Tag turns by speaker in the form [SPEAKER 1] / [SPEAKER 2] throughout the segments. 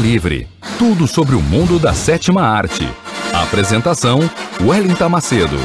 [SPEAKER 1] Livre. Tudo sobre o mundo da sétima arte. Apresentação: Wellington Macedo.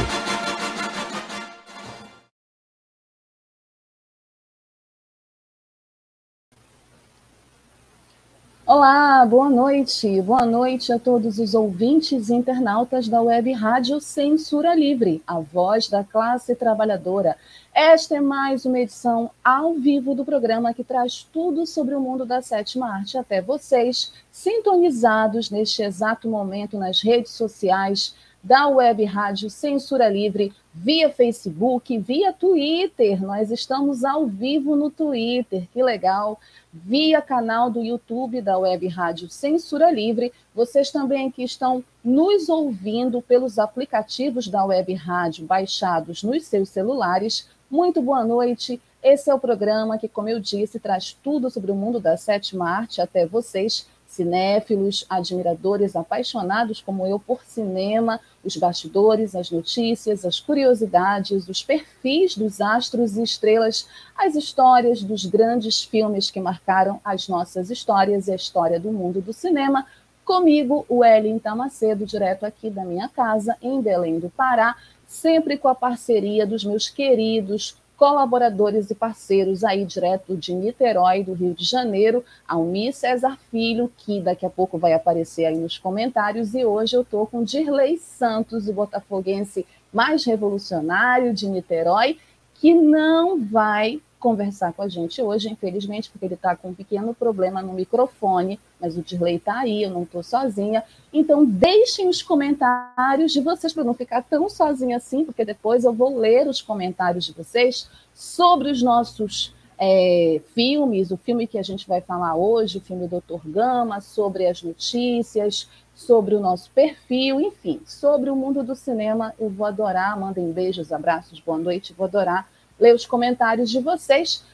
[SPEAKER 2] Boa noite. Boa noite a todos os ouvintes e internautas da Web Rádio Censura Livre, a voz da classe trabalhadora. Esta é mais uma edição ao vivo do programa que traz tudo sobre o mundo da sétima arte até vocês, sintonizados neste exato momento nas redes sociais da Web Rádio Censura Livre, via Facebook, via Twitter. Nós estamos ao vivo no Twitter, que legal via canal do YouTube da Web Rádio Censura Livre. Vocês também que estão nos ouvindo pelos aplicativos da Web Rádio baixados nos seus celulares. Muito boa noite. Esse é o programa que, como eu disse, traz tudo sobre o mundo da sétima arte até vocês cinéfilos, admiradores apaixonados como eu por cinema, os bastidores, as notícias, as curiosidades, os perfis dos astros e estrelas, as histórias dos grandes filmes que marcaram as nossas histórias e a história do mundo do cinema. Comigo, o Wellington Macedo, direto aqui da minha casa, em Belém do Pará, sempre com a parceria dos meus queridos colaboradores e parceiros aí direto de Niterói, do Rio de Janeiro, Almi César Filho, que daqui a pouco vai aparecer aí nos comentários, e hoje eu estou com Dirley Santos, o botafoguense mais revolucionário de Niterói, que não vai conversar com a gente hoje, infelizmente, porque ele está com um pequeno problema no microfone, mas o Dirley está aí, eu não estou sozinha. Então, deixem os comentários de vocês para não ficar tão sozinha assim, porque depois eu vou ler os comentários de vocês sobre os nossos é, filmes, o filme que a gente vai falar hoje, o filme Doutor Gama, sobre as notícias, sobre o nosso perfil, enfim, sobre o mundo do cinema. Eu vou adorar, mandem beijos, abraços, boa noite, vou adorar ler os comentários de vocês,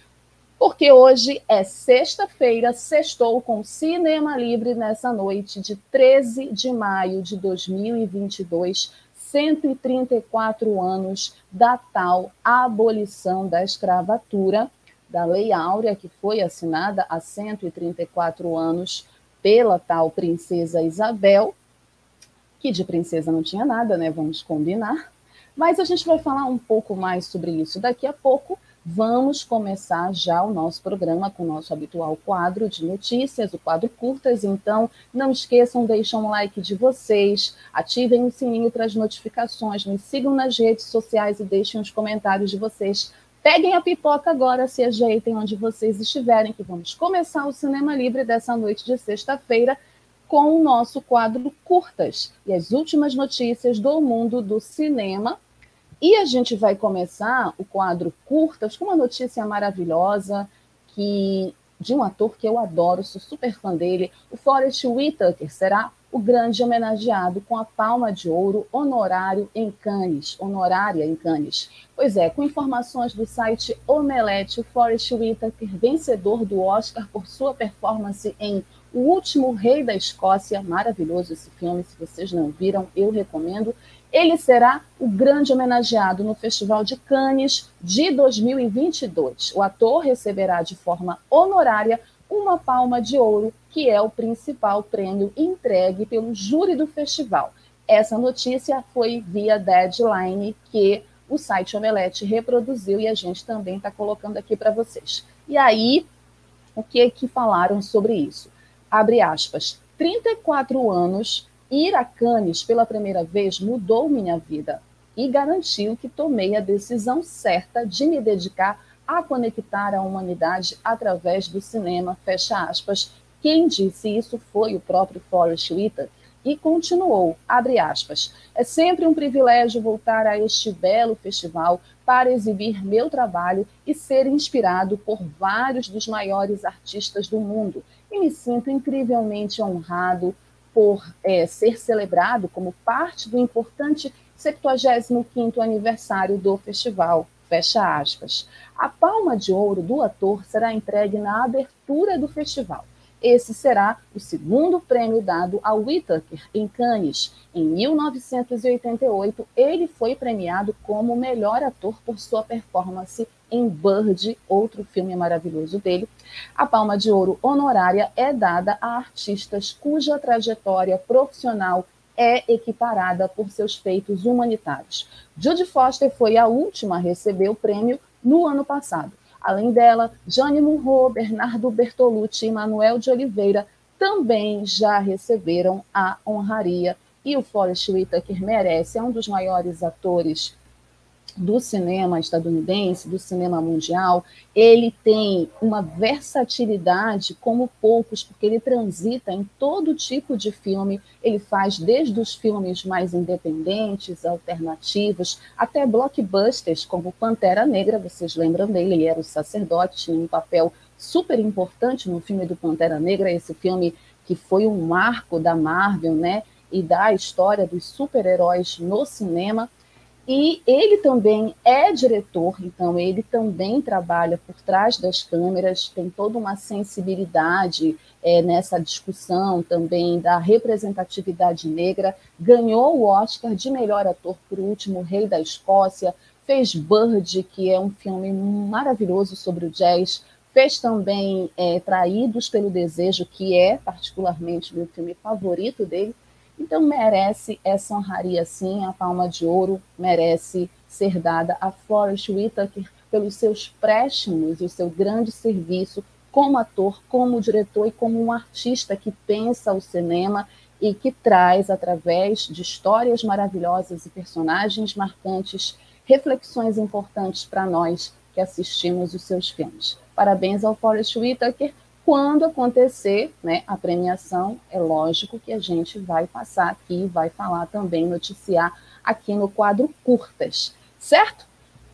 [SPEAKER 2] porque hoje é sexta-feira, sextou com Cinema Livre nessa noite de 13 de maio de 2022, 134 anos da tal abolição da escravatura, da Lei Áurea, que foi assinada há 134 anos pela tal princesa Isabel, que de princesa não tinha nada, né? Vamos combinar. Mas a gente vai falar um pouco mais sobre isso daqui a pouco. Vamos começar já o nosso programa com o nosso habitual quadro de notícias, o quadro curtas. Então, não esqueçam, deixem um like de vocês, ativem o sininho para as notificações, nos sigam nas redes sociais e deixem os comentários de vocês. Peguem a pipoca agora, se ajeitem onde vocês estiverem, que vamos começar o Cinema Livre dessa noite de sexta-feira com o nosso quadro Curtas e as últimas notícias do mundo do cinema. E a gente vai começar o quadro Curtas com uma notícia maravilhosa que de um ator que eu adoro, sou super fã dele, o Forrest Whitaker será o grande homenageado com a Palma de Ouro honorário em Cannes, honorária em Cannes. Pois é, com informações do site Omelete, o Forrest Whitaker, vencedor do Oscar por sua performance em o Último Rei da Escócia, maravilhoso esse filme, se vocês não viram, eu recomendo. Ele será o grande homenageado no Festival de Cannes de 2022. O ator receberá de forma honorária uma palma de ouro, que é o principal prêmio entregue pelo júri do festival. Essa notícia foi via Deadline, que o site Omelete reproduziu e a gente também está colocando aqui para vocês. E aí, o que que falaram sobre isso? Abre aspas, 34 anos, ir a Cannes pela primeira vez mudou minha vida e garantiu que tomei a decisão certa de me dedicar a conectar a humanidade através do cinema, fecha aspas. Quem disse isso foi o próprio Forrest Whitaker, e continuou, abre aspas, é sempre um privilégio voltar a este belo festival para exibir meu trabalho e ser inspirado por vários dos maiores artistas do mundo. E me sinto incrivelmente honrado por é, ser celebrado como parte do importante 75º aniversário do festival. Fecha aspas. A palma de ouro do ator será entregue na abertura do festival. Esse será o segundo prêmio dado a Whittaker em Cannes. Em 1988, ele foi premiado como melhor ator por sua performance em Bird, outro filme maravilhoso dele. A Palma de Ouro honorária é dada a artistas cuja trajetória profissional é equiparada por seus feitos humanitários. Judy Foster foi a última a receber o prêmio no ano passado. Além dela, Jane Murro, Bernardo Bertolucci e Manuel de Oliveira também já receberam a honraria. E o Forrest Whitaker merece, é um dos maiores atores do cinema estadunidense, do cinema mundial, ele tem uma versatilidade como poucos, porque ele transita em todo tipo de filme, ele faz desde os filmes mais independentes, alternativos, até blockbusters, como Pantera Negra, vocês lembram dele, ele era o sacerdote, tinha um papel super importante no filme do Pantera Negra, esse filme que foi um marco da Marvel, né, e da história dos super-heróis no cinema, e ele também é diretor, então ele também trabalha por trás das câmeras, tem toda uma sensibilidade é, nessa discussão também da representatividade negra. Ganhou o Oscar de melhor ator por último Rei da Escócia, fez Bird, que é um filme maravilhoso sobre o jazz, fez também é, Traídos pelo Desejo, que é particularmente meu filme favorito dele. Então merece essa honraria sim, a palma de ouro merece ser dada a Forrest Whitaker pelos seus préstimos e o seu grande serviço como ator, como diretor e como um artista que pensa o cinema e que traz, através de histórias maravilhosas e personagens marcantes, reflexões importantes para nós que assistimos os seus filmes. Parabéns ao Forrest Whitaker quando acontecer né, a premiação, é lógico que a gente vai passar aqui, vai falar também, noticiar aqui no quadro Curtas, certo?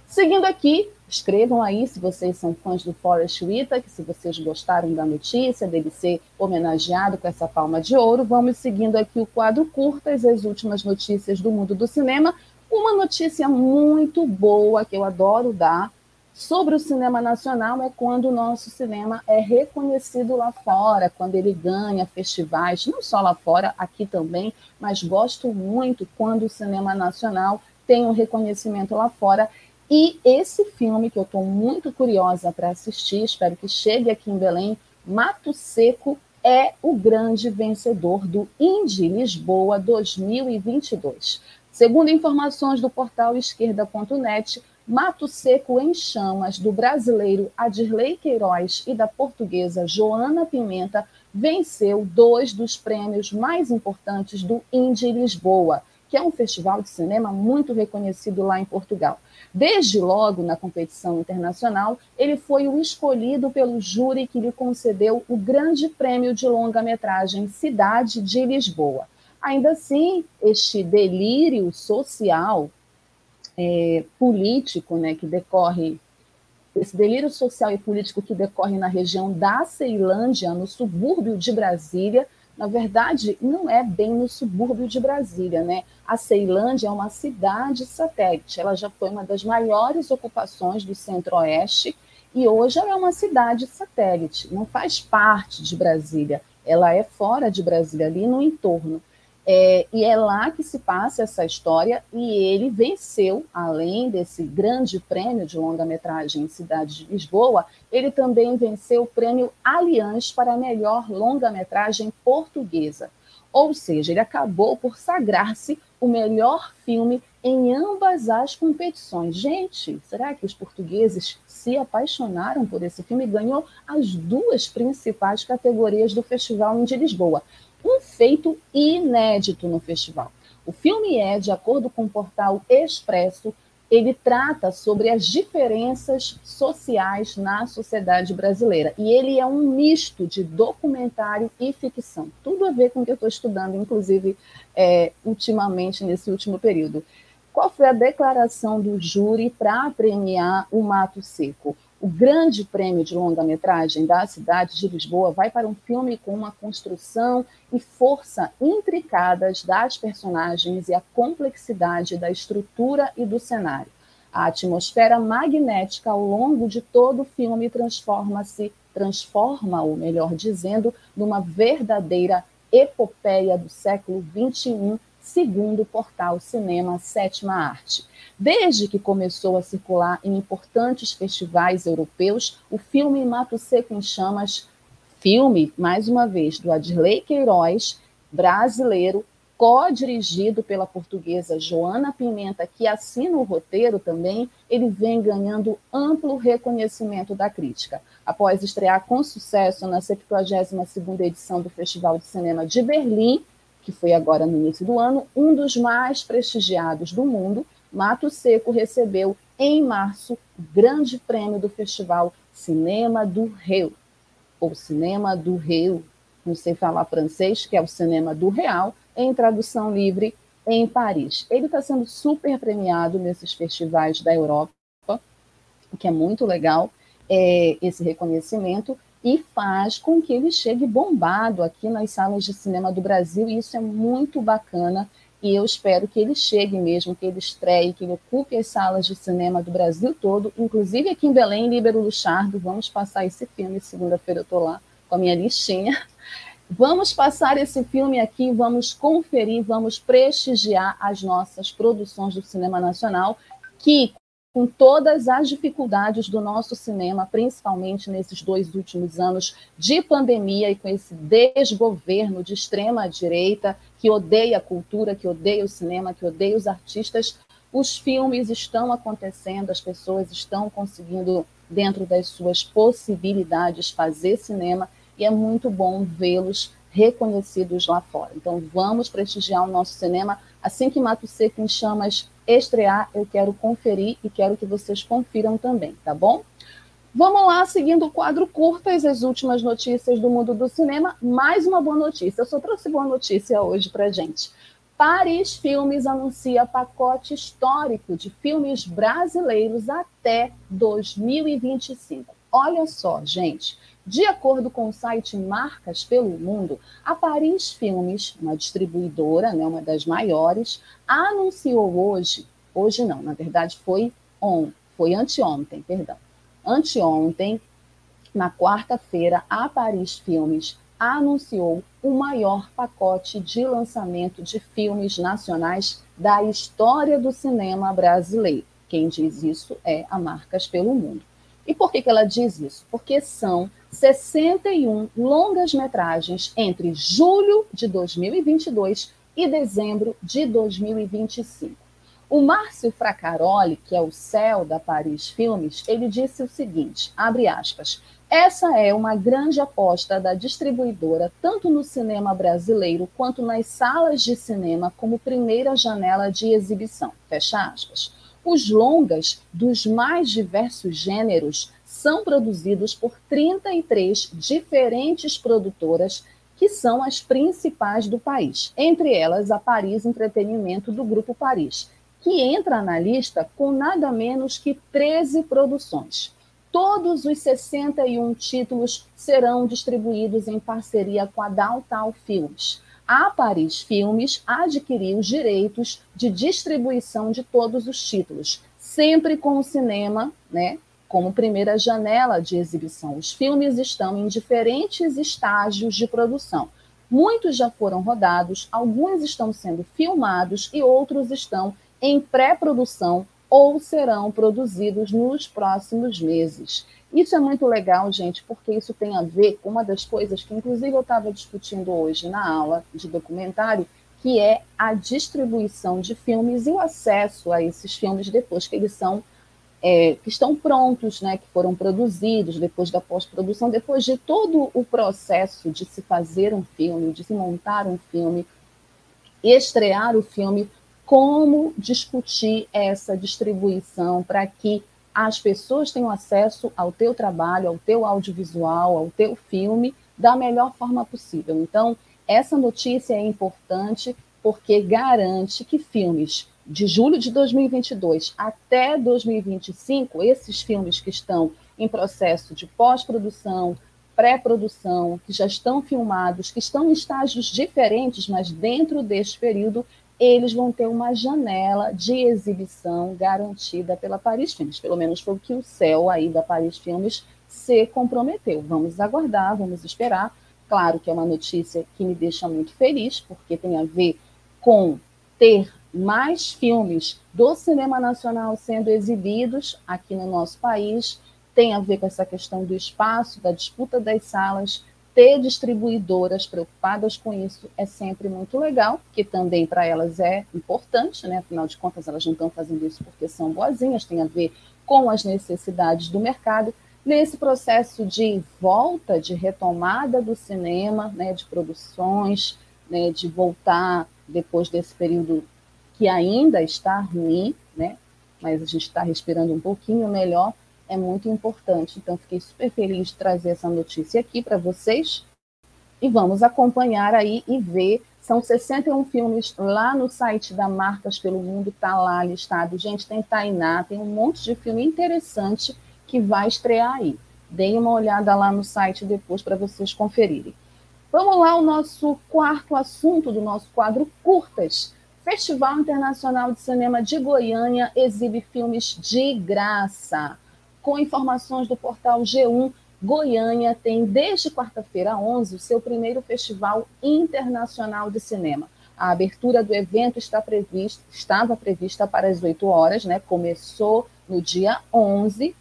[SPEAKER 2] Seguindo aqui, escrevam aí se vocês são fãs do Forrest Whitaker, se vocês gostaram da notícia dele ser homenageado com essa palma de ouro. Vamos seguindo aqui o quadro Curtas, as últimas notícias do mundo do cinema. Uma notícia muito boa que eu adoro dar sobre o cinema nacional é quando o nosso cinema é reconhecido lá fora, quando ele ganha festivais, não só lá fora, aqui também, mas gosto muito quando o cinema nacional tem um reconhecimento lá fora. E esse filme que eu estou muito curiosa para assistir, espero que chegue aqui em Belém, Mato Seco é o grande vencedor do Indy Lisboa 2022. Segundo informações do portal esquerda.net, Mato Seco em Chamas, do brasileiro Adirley Queiroz e da portuguesa Joana Pimenta, venceu dois dos prêmios mais importantes do Indie Lisboa, que é um festival de cinema muito reconhecido lá em Portugal. Desde logo na competição internacional, ele foi o escolhido pelo júri que lhe concedeu o grande prêmio de longa-metragem Cidade de Lisboa. Ainda assim, este delírio social é, político né, que decorre, esse delírio social e político que decorre na região da Ceilândia, no subúrbio de Brasília, na verdade, não é bem no subúrbio de Brasília, né? A Ceilândia é uma cidade satélite, ela já foi uma das maiores ocupações do Centro-Oeste e hoje ela é uma cidade satélite, não faz parte de Brasília, ela é fora de Brasília, ali no entorno. É, e é lá que se passa essa história, e ele venceu, além desse grande prêmio de longa-metragem em Cidade de Lisboa, ele também venceu o prêmio Allianz para a melhor longa-metragem portuguesa. Ou seja, ele acabou por sagrar-se o melhor filme em ambas as competições. Gente, será que os portugueses se apaixonaram por esse filme? Ganhou as duas principais categorias do Festival de Lisboa um feito inédito no festival. O filme é, de acordo com o portal Expresso, ele trata sobre as diferenças sociais na sociedade brasileira. E ele é um misto de documentário e ficção. Tudo a ver com o que eu estou estudando, inclusive, é, ultimamente, nesse último período. Qual foi a declaração do júri para premiar o Mato Seco? O grande prêmio de longa-metragem da cidade de Lisboa vai para um filme com uma construção e força intricadas das personagens e a complexidade da estrutura e do cenário. A atmosfera magnética ao longo de todo o filme transforma-se, transforma, ou melhor dizendo, numa verdadeira epopeia do século XXI, segundo o portal Cinema Sétima Arte. Desde que começou a circular em importantes festivais europeus, o filme Mato Seco em Chamas, filme, mais uma vez, do Adirley Queiroz, brasileiro, co-dirigido pela portuguesa Joana Pimenta, que assina o roteiro também, ele vem ganhando amplo reconhecimento da crítica. Após estrear com sucesso na 72ª edição do Festival de Cinema de Berlim, que foi agora no início do ano, um dos mais prestigiados do mundo, Mato Seco recebeu, em março, o grande prêmio do festival Cinema do Rio, ou Cinema do Rio, não sei falar francês, que é o Cinema do Real, em tradução livre, em Paris. Ele está sendo super premiado nesses festivais da Europa, o que é muito legal, é, esse reconhecimento, e faz com que ele chegue bombado aqui nas salas de cinema do Brasil, e isso é muito bacana e eu espero que ele chegue mesmo, que ele estreie, que ele ocupe as salas de cinema do Brasil todo, inclusive aqui em Belém, Líbero Luchardo, vamos passar esse filme, segunda-feira eu estou lá com a minha listinha. Vamos passar esse filme aqui, vamos conferir, vamos prestigiar as nossas produções do cinema nacional, que com todas as dificuldades do nosso cinema, principalmente nesses dois últimos anos de pandemia e com esse desgoverno de extrema direita que odeia a cultura, que odeia o cinema, que odeia os artistas, os filmes estão acontecendo, as pessoas estão conseguindo, dentro das suas possibilidades, fazer cinema e é muito bom vê-los reconhecidos lá fora. Então, vamos prestigiar o nosso cinema. Assim que Mato Seco em Chamas estrear, eu quero conferir e quero que vocês confiram também, tá bom? Vamos lá, seguindo o quadro curtas, as últimas notícias do mundo do cinema. Mais uma boa notícia. Eu só trouxe boa notícia hoje para gente. Paris Filmes anuncia pacote histórico de filmes brasileiros até 2025. Olha só, gente. De acordo com o site Marcas pelo Mundo, a Paris Filmes, uma distribuidora, né, uma das maiores, anunciou hoje, hoje não, na verdade foi on, foi anteontem, perdão. Anteontem, na quarta-feira, a Paris Filmes anunciou o maior pacote de lançamento de filmes nacionais da história do cinema brasileiro. Quem diz isso é a Marcas pelo Mundo. E por que, que ela diz isso? Porque são 61 longas-metragens entre julho de 2022 e dezembro de 2025. O Márcio Fracaroli, que é o céu da Paris Filmes, ele disse o seguinte, abre aspas, essa é uma grande aposta da distribuidora, tanto no cinema brasileiro quanto nas salas de cinema, como primeira janela de exibição. Fecha aspas. Os longas dos mais diversos gêneros são produzidos por 33 diferentes produtoras que são as principais do país, entre elas a Paris Entretenimento do Grupo Paris, que entra na lista com nada menos que 13 produções. Todos os 61 títulos serão distribuídos em parceria com a Downtown Films, a Paris Filmes adquiriu os direitos de distribuição de todos os títulos, sempre com o cinema, né, como primeira janela de exibição. Os filmes estão em diferentes estágios de produção. Muitos já foram rodados, alguns estão sendo filmados e outros estão em pré-produção ou serão produzidos nos próximos meses. Isso é muito legal, gente, porque isso tem a ver com uma das coisas que, inclusive, eu estava discutindo hoje na aula de documentário, que é a distribuição de filmes e o acesso a esses filmes depois que eles são é, que estão prontos, né, que foram produzidos depois da pós-produção, depois de todo o processo de se fazer um filme, de se montar um filme, estrear o filme, como discutir essa distribuição para que as pessoas tenham acesso ao teu trabalho, ao teu audiovisual, ao teu filme da melhor forma possível. Então, essa notícia é importante porque garante que filmes de julho de 2022 até 2025, esses filmes que estão em processo de pós-produção, pré-produção, que já estão filmados, que estão em estágios diferentes, mas dentro deste período, eles vão ter uma janela de exibição garantida pela Paris Filmes. Pelo menos foi o que o céu aí da Paris Filmes se comprometeu. Vamos aguardar, vamos esperar. Claro que é uma notícia que me deixa muito feliz, porque tem a ver com ter mais filmes do cinema nacional sendo exibidos aqui no nosso país, tem a ver com essa questão do espaço, da disputa das salas, ter distribuidoras preocupadas com isso é sempre muito legal, que também para elas é importante, né? Afinal de contas, elas não estão fazendo isso porque são boazinhas, tem a ver com as necessidades do mercado. Nesse processo de volta, de retomada do cinema, né, de produções, né, de voltar depois desse período que ainda está ruim, né? Mas a gente está respirando um pouquinho melhor, é muito importante. Então, fiquei super feliz de trazer essa notícia aqui para vocês. E vamos acompanhar aí e ver. São 61 filmes lá no site da Marcas pelo Mundo, está lá listado. Gente, tem Tainá, tem um monte de filme interessante que vai estrear aí. Deem uma olhada lá no site depois para vocês conferirem. Vamos lá, o nosso quarto assunto do nosso quadro Curtas. Festival Internacional de Cinema de Goiânia exibe filmes de graça. Com informações do portal G1, Goiânia tem desde quarta-feira 11 o seu primeiro Festival Internacional de Cinema. A abertura do evento está prevista, estava prevista para as 8 horas, né? Começou no dia 11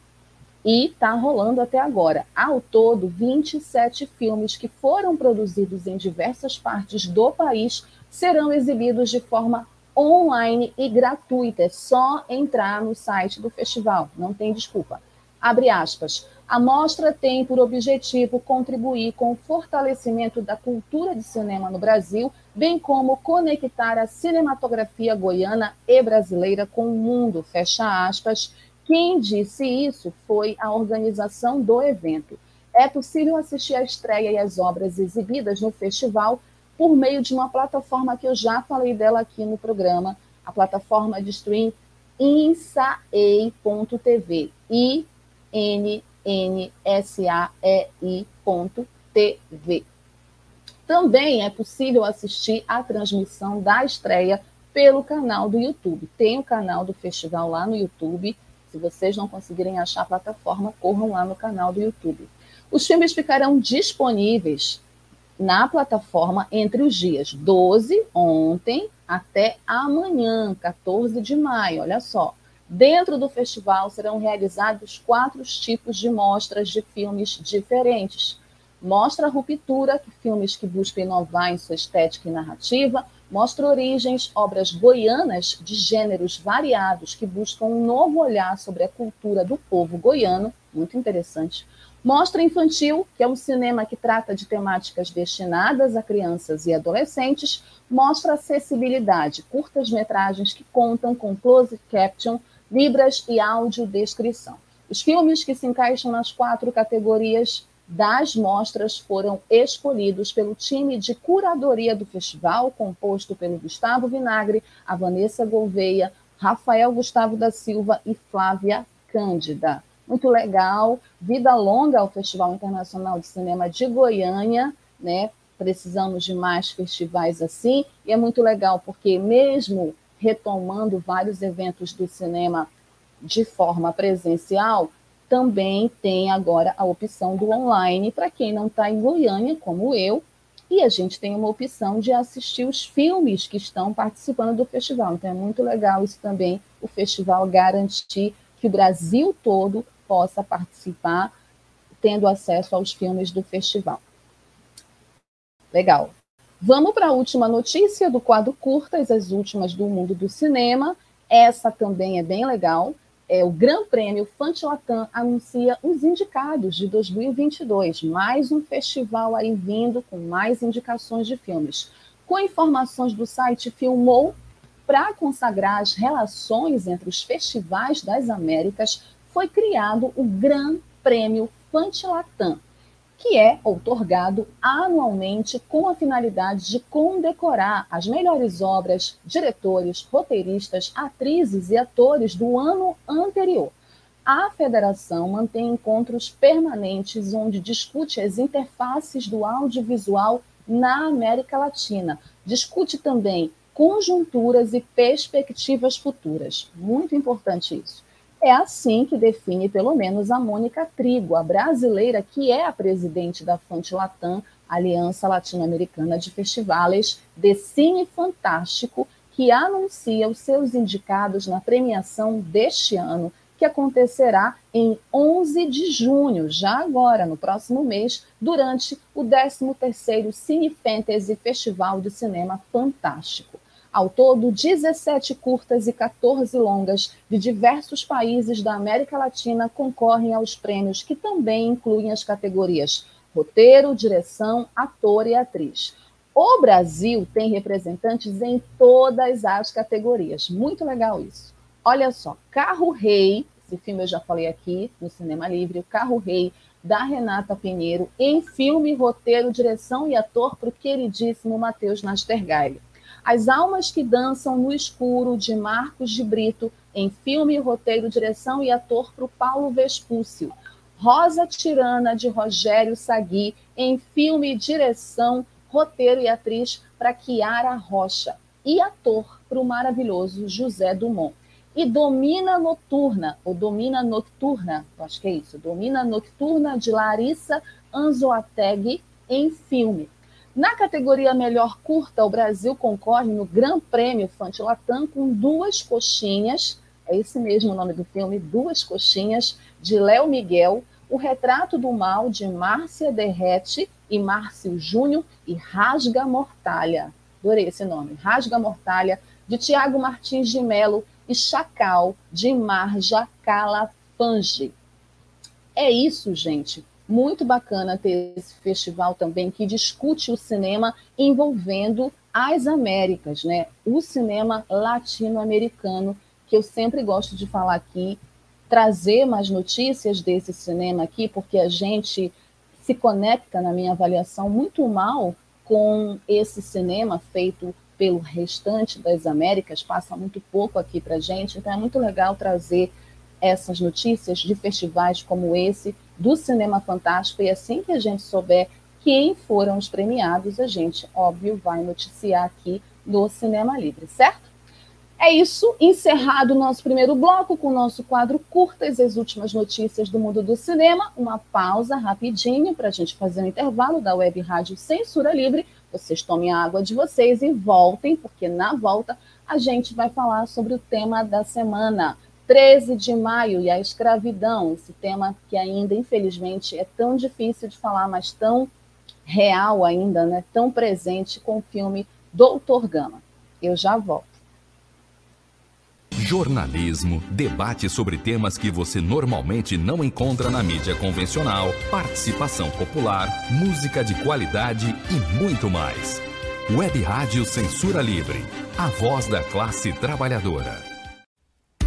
[SPEAKER 2] e está rolando até agora. Ao todo, 27 filmes que foram produzidos em diversas partes do país serão exibidos de forma online e gratuita. É só entrar no site do festival, não tem desculpa. Abre aspas. A mostra tem por objetivo contribuir com o fortalecimento da cultura de cinema no Brasil, bem como conectar a cinematografia goiana e brasileira com o mundo. Fecha aspas. Quem disse isso foi a organização do evento. É possível assistir a estreia e as obras exibidas no festival por meio de uma plataforma que eu já falei dela aqui no programa, a plataforma de stream insaei.tv, i n n s a e i.tv. Também é possível assistir a transmissão da estreia pelo canal do YouTube. Tem o canal do festival lá no YouTube. Se vocês não conseguirem achar a plataforma, corram lá no canal do YouTube. Os filmes ficarão disponíveis na plataforma entre os dias 12, ontem, até amanhã, 14 de maio. Olha só. Dentro do festival serão realizados quatro tipos de mostras de filmes diferentes. Mostra Ruptura, filmes que buscam inovar em sua estética e narrativa. Mostra Origens, obras goianas de gêneros variados que buscam um novo olhar sobre a cultura do povo goiano, muito interessante. Mostra Infantil, que é um cinema que trata de temáticas destinadas a crianças e adolescentes. Mostra Acessibilidade, curtas-metragens que contam com closed caption, libras e audiodescrição. Os filmes que se encaixam nas quatro categorias das mostras foram escolhidos pelo time de curadoria do festival, composto pelo Gustavo Vinagre, a Vanessa Gouveia, Rafael Gustavo da Silva e Flávia Cândida muito legal. Vida longa ao Festival Internacional de Cinema de Goiânia, né? Precisamos de mais festivais assim, e é muito legal porque mesmo retomando vários eventos do cinema de forma presencial, também tem agora a opção do online para quem não está em Goiânia, como eu, e a gente tem uma opção de assistir os filmes que estão participando do festival. Então é muito legal isso também, o festival garantir que o Brasil todo possa participar tendo acesso aos filmes do festival. Legal. Vamos para a última notícia do quadro Curtas, as últimas do mundo do cinema. Essa também é bem legal. É, o Gran Prêmio Fantilatam anuncia os indicados de 2022. Mais um festival aí vindo com mais indicações de filmes. Com informações do site Filmou, para consagrar as relações entre os festivais das Américas, foi criado o Gran Prêmio Fantilatam, que é outorgado anualmente com a finalidade de condecorar as melhores obras, diretores, roteiristas, atrizes e atores do ano anterior. A federação mantém encontros permanentes onde discute as interfaces do audiovisual na América Latina. Discute também conjunturas e perspectivas futuras. Muito importante isso. É assim que define, pelo menos, a Mônica Trigo, a brasileira que é a presidente da Fonte Latam, Aliança Latino-Americana de Festivais de Cine Fantástico, que anuncia os seus indicados na premiação deste ano, que acontecerá em 11 de junho, já agora, no próximo mês, durante o 13º Cine Fantasy Festival de Cinema Fantástico. Ao todo, 17 curtas e 14 longas de diversos países da América Latina concorrem aos prêmios, que também incluem as categorias roteiro, direção, ator e atriz. O Brasil tem representantes em todas as categorias. Muito legal isso. Olha só, Carro Rei, esse filme eu já falei aqui no Cinema Livre, o Carro Rei da Renata Pinheiro, em filme, roteiro, direção e ator para o queridíssimo Matheus Nastergaile. As Almas que Dançam no Escuro, de Marcos de Brito, em filme, roteiro, direção e ator para o Paulo Vespúcio. Rosa Tirana, de Rogério Sagui, em filme, direção, roteiro e atriz para Kiara Rocha. E ator para o maravilhoso José Dumont. E Domina Noturna, ou Domina Nocturna, acho que é isso, Domina Nocturna, de Larissa Anzoateg, em filme. Na categoria melhor curta, o Brasil concorre no Gran Prêmio Fantilatam com duas coxinhas, é esse mesmo o nome do filme, Duas Coxinhas, de Léo Miguel, O Retrato do Mal, de Márcia Derrete e Márcio Júnior, e Rasga Mortalha. Adorei esse nome, Rasga Mortalha, de Tiago Martins de Melo e Chacal, de Marja Calafange. É isso, gente muito bacana ter esse festival também que discute o cinema envolvendo as Américas, né? O cinema latino-americano, que eu sempre gosto de falar aqui, trazer mais notícias desse cinema aqui, porque a gente se conecta, na minha avaliação, muito mal com esse cinema feito pelo restante das Américas, passa muito pouco aqui para gente, então é muito legal trazer essas notícias de festivais como esse do Cinema Fantástico e assim que a gente souber quem foram os premiados, a gente, óbvio, vai noticiar aqui no Cinema Livre, certo? É isso, encerrado o nosso primeiro bloco com o nosso quadro Curtas, as últimas notícias do mundo do cinema. Uma pausa rapidinho para a gente fazer um intervalo da Web Rádio Censura Livre. Vocês tomem a água de vocês e voltem, porque na volta a gente vai falar sobre o tema da semana 13 de maio e a escravidão, esse tema que ainda, infelizmente, é tão difícil de falar, mas tão real ainda, né? tão presente com o filme Doutor Gama. Eu já volto.
[SPEAKER 1] Jornalismo, debate sobre temas que você normalmente não encontra na mídia convencional, participação popular, música de qualidade e muito mais. Web Rádio Censura Livre, a voz da classe trabalhadora.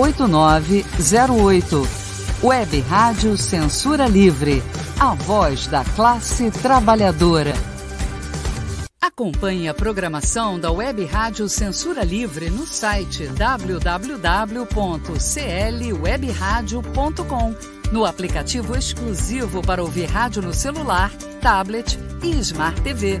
[SPEAKER 3] 8908. Web Rádio Censura Livre, a voz da classe trabalhadora. Acompanhe a programação da Web Rádio Censura Livre no site www.clwebradio.com, no aplicativo exclusivo para ouvir rádio no celular, tablet e Smart TV.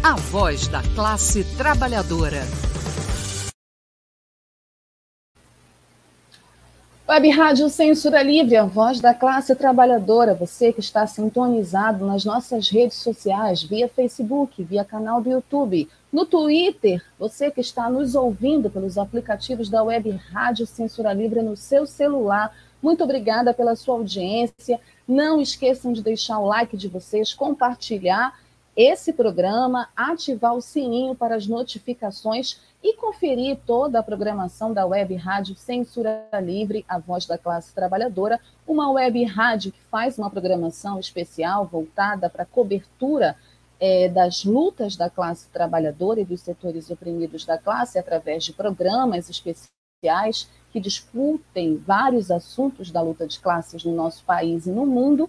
[SPEAKER 3] A voz da classe trabalhadora.
[SPEAKER 2] Web Rádio Censura Livre, a voz da classe trabalhadora. Você que está sintonizado nas nossas redes sociais, via Facebook, via canal do YouTube, no Twitter, você que está nos ouvindo pelos aplicativos da Web Rádio Censura Livre no seu celular. Muito obrigada pela sua audiência. Não esqueçam de deixar o like de vocês, compartilhar esse programa, ativar o sininho para as notificações e conferir toda a programação da Web Rádio Censura Livre, a voz da classe trabalhadora, uma web rádio que faz uma programação especial voltada para a cobertura é, das lutas da classe trabalhadora e dos setores oprimidos da classe através de programas especiais que discutem vários assuntos da luta de classes no nosso país e no mundo,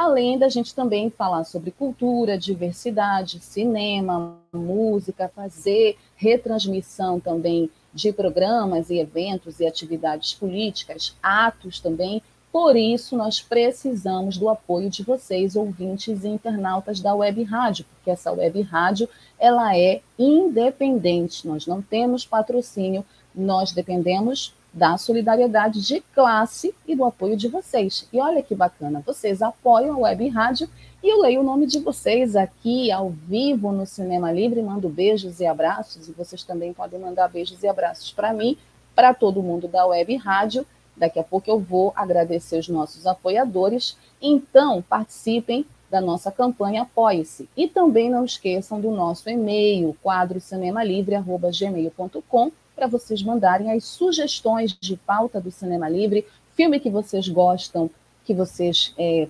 [SPEAKER 2] além da gente também falar sobre cultura, diversidade, cinema, música, fazer retransmissão também de programas e eventos e atividades políticas, atos também. Por isso, nós precisamos do apoio de vocês, ouvintes e internautas da Web Rádio, porque essa Web Rádio ela é independente, nós não temos patrocínio, nós dependemos da solidariedade de classe e do apoio de vocês. E olha que bacana, vocês apoiam a Web Rádio e eu leio o nome de vocês aqui ao vivo no Cinema Livre, mando beijos e abraços, e vocês também podem mandar beijos e abraços para mim, para todo mundo da Web Rádio. Daqui a pouco eu vou agradecer os nossos apoiadores. Então, participem da nossa campanha Apoie-se. E também não esqueçam do nosso e-mail, quadro cinemalivre.gmail.com, para vocês mandarem as sugestões de pauta do Cinema Livre, filme que vocês gostam, que vocês é,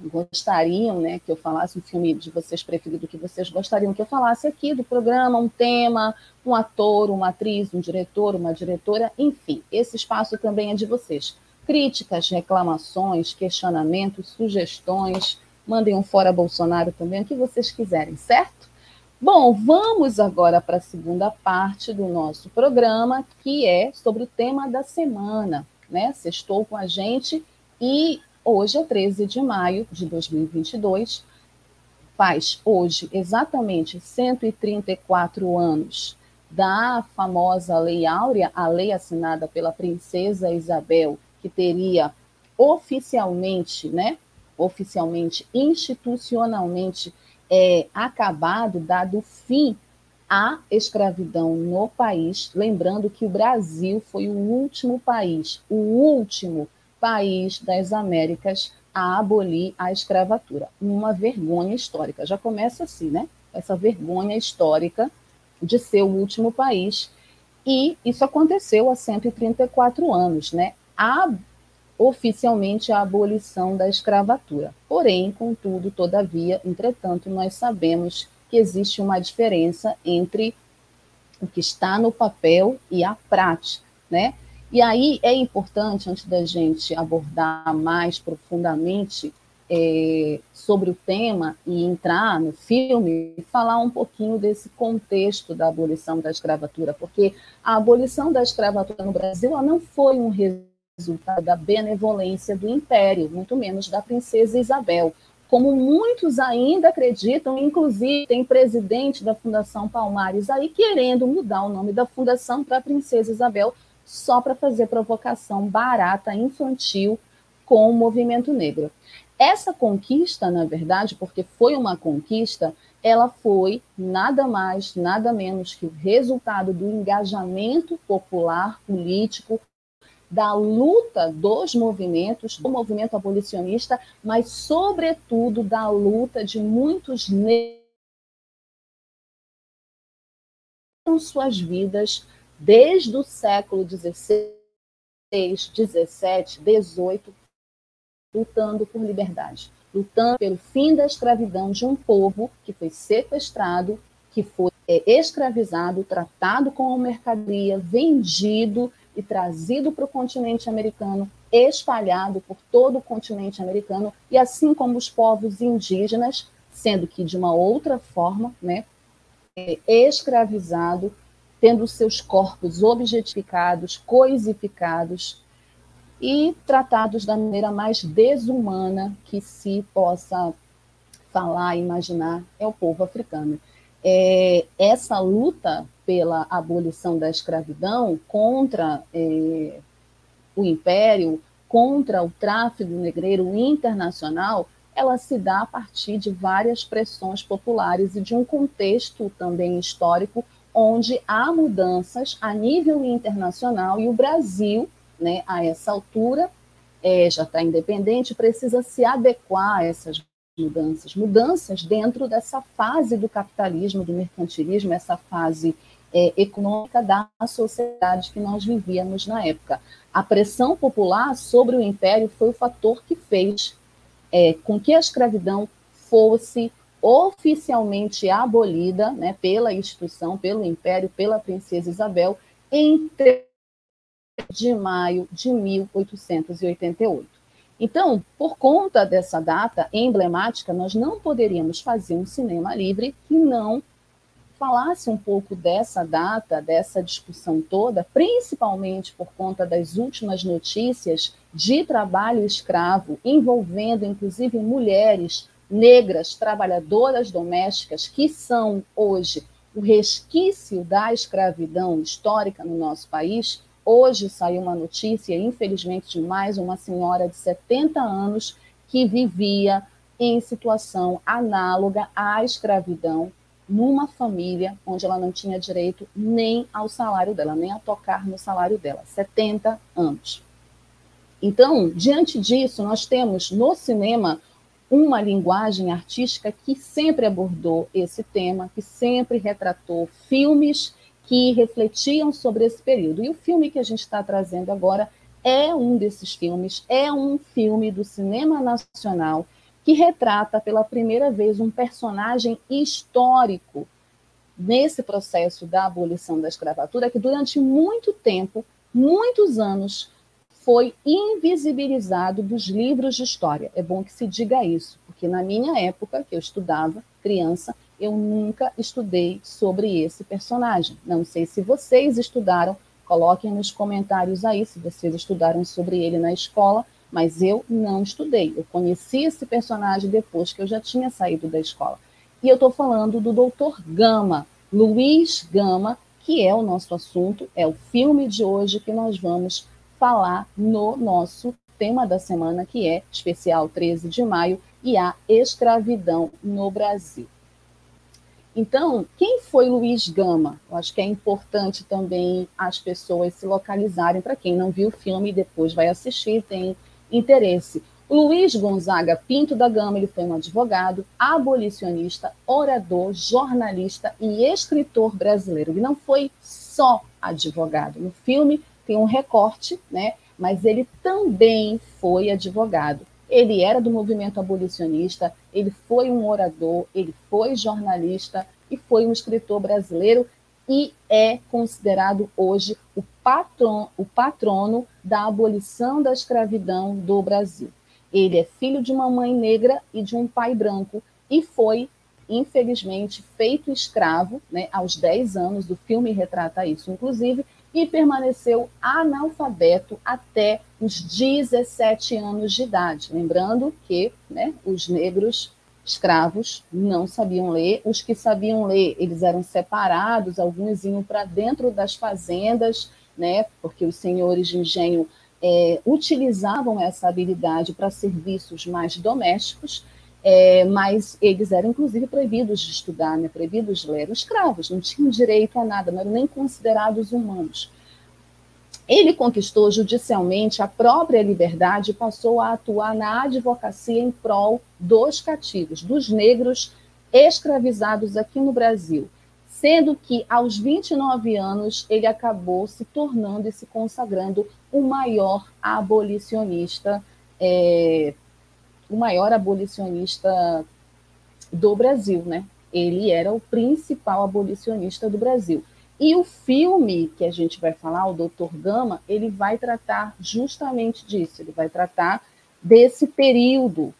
[SPEAKER 2] gostariam né, que eu falasse, um filme de vocês preferido que vocês gostariam que eu falasse aqui do programa, um tema, um ator, uma atriz, um diretor, uma diretora, enfim, esse espaço também é de vocês. Críticas, reclamações, questionamentos, sugestões, mandem um fora Bolsonaro também, o que vocês quiserem, certo? Bom, vamos agora para a segunda parte do nosso programa, que é sobre o tema da semana, né? Sextou com a gente e hoje é 13 de maio de 2022, faz hoje exatamente 134 anos da famosa Lei Áurea, a lei assinada pela princesa Isabel, que teria oficialmente, né, oficialmente, institucionalmente é, acabado, dado fim à escravidão no país. Lembrando que o Brasil foi o último país, o último país das Américas a abolir a escravatura. Uma vergonha histórica. Já começa assim, né? Essa vergonha histórica de ser o último país. E isso aconteceu há 134 anos, né? A oficialmente a abolição da escravatura. Porém, contudo, todavia, entretanto, nós sabemos que existe uma diferença entre o que está no papel e a prática, né? E aí é importante, antes da gente abordar mais profundamente é, sobre o tema e entrar no filme, falar um pouquinho desse contexto da abolição da escravatura, porque a abolição da escravatura no Brasil não foi um resultado resultado da benevolência do império, muito menos da princesa Isabel. Como muitos ainda acreditam, inclusive tem presidente da Fundação Palmares aí querendo mudar o nome da fundação para Princesa Isabel, só para fazer provocação barata, infantil com o movimento negro. Essa conquista, na verdade, porque foi uma conquista, ela foi nada mais, nada menos que o resultado do engajamento popular político da luta dos movimentos, do movimento abolicionista, mas, sobretudo, da luta de muitos negros suas vidas desde o século XVI, XVII, XVIII, lutando por liberdade, lutando pelo fim da escravidão de um povo que foi sequestrado, que foi é, escravizado, tratado como mercadoria, vendido e trazido para o continente americano, espalhado por todo o continente americano, e assim como os povos indígenas, sendo que de uma outra forma, né, é, escravizado, tendo seus corpos objetificados, coisificados e tratados da maneira mais desumana que se possa falar, imaginar, é o povo africano. É, essa luta pela abolição da escravidão contra é, o império, contra o tráfico negreiro internacional, ela se dá a partir de várias pressões populares e de um contexto também histórico onde há mudanças a nível internacional e o Brasil, né, a essa altura, é, já está independente, precisa se adequar a essas mudanças, mudanças dentro dessa fase do capitalismo, do mercantilismo, essa fase é, econômica da sociedade que nós vivíamos na época. A pressão popular sobre o império foi o fator que fez é, com que a escravidão fosse oficialmente abolida né, pela instituição, pelo império, pela princesa Isabel, em 3 de maio de 1888. Então, por conta dessa data emblemática, nós não poderíamos fazer um cinema livre que não falasse um pouco dessa data, dessa discussão toda, principalmente por conta das últimas notícias de trabalho escravo, envolvendo inclusive mulheres negras, trabalhadoras domésticas, que são hoje o resquício da escravidão histórica no nosso país. Hoje saiu uma notícia, infelizmente, de mais uma senhora de 70 anos que vivia em situação análoga à escravidão numa família onde ela não tinha direito nem ao salário dela, nem a tocar no salário dela, 70 anos. Então, diante disso, nós temos no cinema uma linguagem artística que sempre abordou esse tema, que sempre retratou filmes que refletiam sobre esse período. E o filme que a gente está trazendo agora é um desses filmes, é um filme do cinema nacional que retrata pela primeira vez um personagem histórico nesse processo da abolição da escravatura, que durante muito tempo, muitos anos, foi invisibilizado dos livros de história. É bom que se diga isso, porque na minha época, que eu estudava, criança, eu nunca estudei sobre esse personagem. Não sei se vocês estudaram, coloquem nos comentários aí se vocês estudaram sobre ele na escola mas eu não estudei. Eu conheci esse personagem depois que eu já tinha saído da escola. E eu estou falando do Dr. Gama, Luiz Gama, que é o nosso assunto, é o filme de hoje que nós vamos falar no nosso tema da semana, que é especial 13 de maio e a escravidão no Brasil. Então, quem foi Luiz Gama? Eu acho que é importante também as pessoas se localizarem. Para quem não viu o filme, depois vai assistir, tem interesse. Luiz Gonzaga Pinto da Gama, ele foi um advogado, abolicionista, orador, jornalista e escritor brasileiro. Ele não foi só advogado. No filme tem um recorte, né? Mas ele também foi advogado. Ele era do movimento abolicionista, ele foi um orador, ele foi jornalista e foi um escritor brasileiro e é considerado hoje o, patron, o patrono da abolição da escravidão do Brasil. Ele é filho de uma mãe negra e de um pai branco e foi, infelizmente, feito escravo né, aos 10 anos, o filme retrata isso, inclusive, e permaneceu analfabeto até os 17 anos de idade. Lembrando que né, os negros escravos não sabiam ler, os que sabiam ler, eles eram separados, alguns iam para dentro das fazendas, né, porque os senhores de engenho é, utilizavam essa habilidade para serviços mais domésticos, é, mas eles eram inclusive proibidos de estudar, né, proibidos de ler, eram escravos, não tinham direito a nada, não eram nem considerados humanos. Ele conquistou judicialmente a própria liberdade e passou a atuar na advocacia em prol dos cativos, dos negros escravizados aqui no Brasil. sendo que aos 29 anos ele acabou se tornando e se consagrando o maior abolicionista, é, o maior abolicionista do Brasil, né? Ele era o principal abolicionista do Brasil. E o filme que a gente vai falar, o Doutor Gama, ele vai tratar justamente disso, ele vai tratar desse período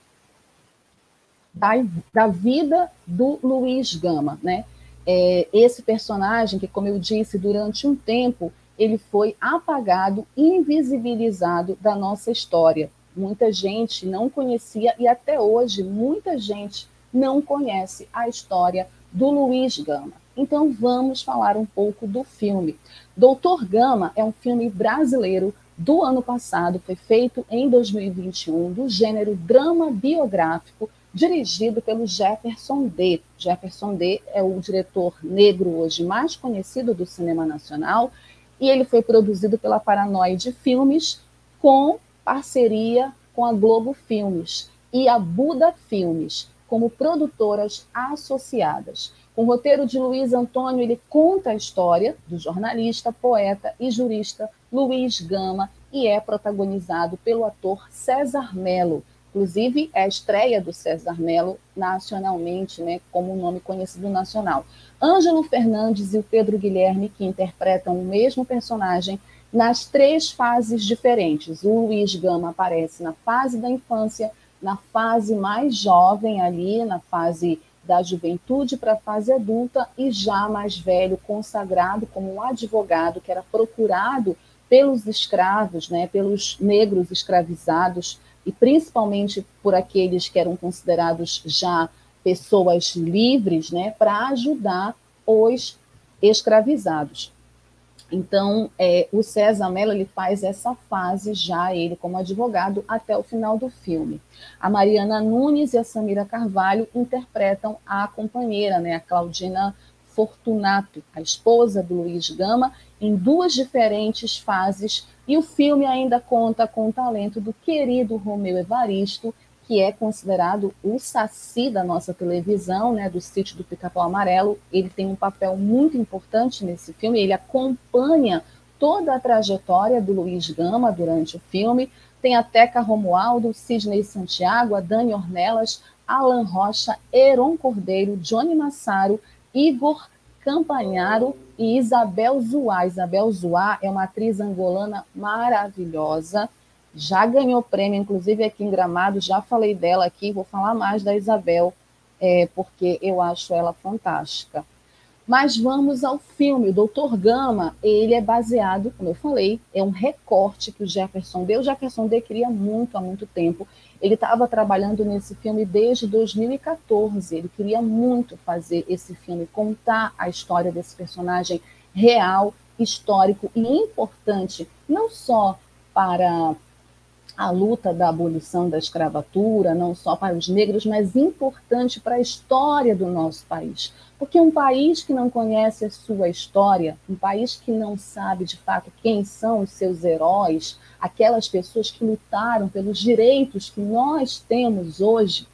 [SPEAKER 2] da, da vida do Luiz Gama, né? É, esse personagem que, como eu disse, durante um tempo ele foi apagado, invisibilizado da nossa história. Muita gente não conhecia e até hoje muita gente não conhece a história do Luiz Gama. Então vamos falar um pouco do filme. Doutor Gama é um filme brasileiro do ano passado, foi feito em 2021, do gênero drama biográfico, dirigido pelo Jefferson D. Jefferson D é o diretor negro hoje mais conhecido do cinema nacional e ele foi produzido pela Paranoide Filmes com parceria com a Globo Filmes e a Buda Filmes como produtoras associadas. Com o roteiro de Luiz Antônio, ele conta a história do jornalista, poeta e jurista Luiz Gama e é protagonizado pelo ator César Melo. Inclusive, é a estreia do César Melo nacionalmente, né, como um nome conhecido nacional. Ângelo Fernandes e o Pedro Guilherme, que interpretam o mesmo personagem nas três fases diferentes. O Luiz Gama aparece na fase da infância, na fase mais jovem ali, na fase da juventude para a fase adulta e já mais velho, consagrado como um advogado que era procurado pelos escravos, né, pelos negros escravizados e principalmente por aqueles que eram considerados já pessoas livres, né, para ajudar os escravizados. Então, é, o César Mello ele faz essa fase já, ele como advogado, até o final do filme. A Mariana Nunes e a Samira Carvalho interpretam a companheira, né, a Claudina Fortunato, a esposa do Luiz Gama, em duas diferentes fases, e o filme ainda conta com o talento do querido Romeu Evaristo que é considerado o saci da nossa televisão, né, do sítio do Pica-Pau Amarelo. Ele tem um papel muito importante nesse filme, ele acompanha toda a trajetória do Luiz Gama durante o filme. Tem a Teca Romualdo, Sidney Santiago, a Dani Ornelas, Alan Rocha, Heron Cordeiro, Johnny Massaro, Igor Campanharo e Isabel Zuá. Isabel Zuá é uma atriz angolana maravilhosa já ganhou prêmio, inclusive aqui em Gramado, já falei dela aqui, vou falar mais da Isabel, é, porque eu acho ela fantástica. Mas vamos ao filme. O Doutor Gama, ele é baseado, como eu falei, é um recorte que o Jefferson deu. O Jefferson D queria muito há muito tempo. Ele estava trabalhando nesse filme desde 2014. Ele queria muito fazer esse filme, contar a história desse personagem real, histórico e importante, não só para a luta da abolição da escravatura, não só para os negros, mas importante para a história do nosso país. Porque um país que não conhece a sua história, um país que não sabe de fato quem são os seus heróis, aquelas pessoas que lutaram pelos direitos que nós temos hoje,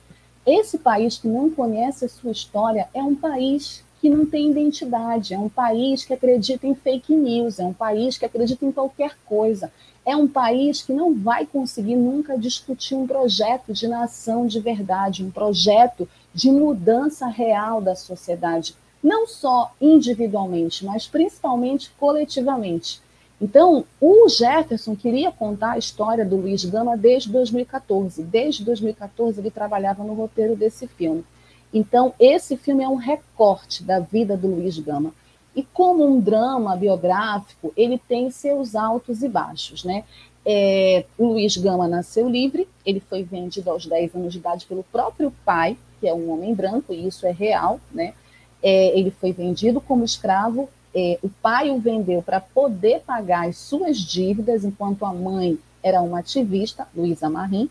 [SPEAKER 2] esse país que não conhece a sua história é um país que não tem identidade, é um país que acredita em fake news, é um país que acredita em qualquer coisa é um país que não vai conseguir nunca discutir um projeto de nação de verdade, um projeto de mudança real da sociedade, não só individualmente, mas principalmente coletivamente. Então, o Jefferson queria contar a história do Luiz Gama desde 2014. Desde 2014 ele trabalhava no roteiro desse filme. Então, esse filme é um recorte da vida do Luiz Gama. E como um drama biográfico, ele tem seus altos e baixos, né? É, o Luiz Gama nasceu livre, ele foi vendido aos 10 anos de idade pelo próprio pai, que é um homem branco, e isso é real, né? É, ele foi vendido como escravo, é, o pai o vendeu para poder pagar as suas dívidas, enquanto a mãe era uma ativista, Luísa Marim,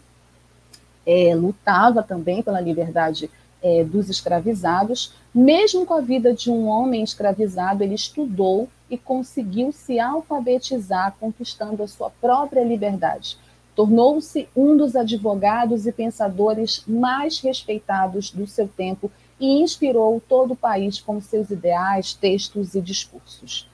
[SPEAKER 2] é, lutava também pela liberdade é, dos escravizados, mesmo com a vida de um homem escravizado, ele estudou e conseguiu se alfabetizar, conquistando a sua própria liberdade. Tornou-se um dos advogados e pensadores mais respeitados do seu tempo e inspirou todo o país com seus ideais, textos e discursos.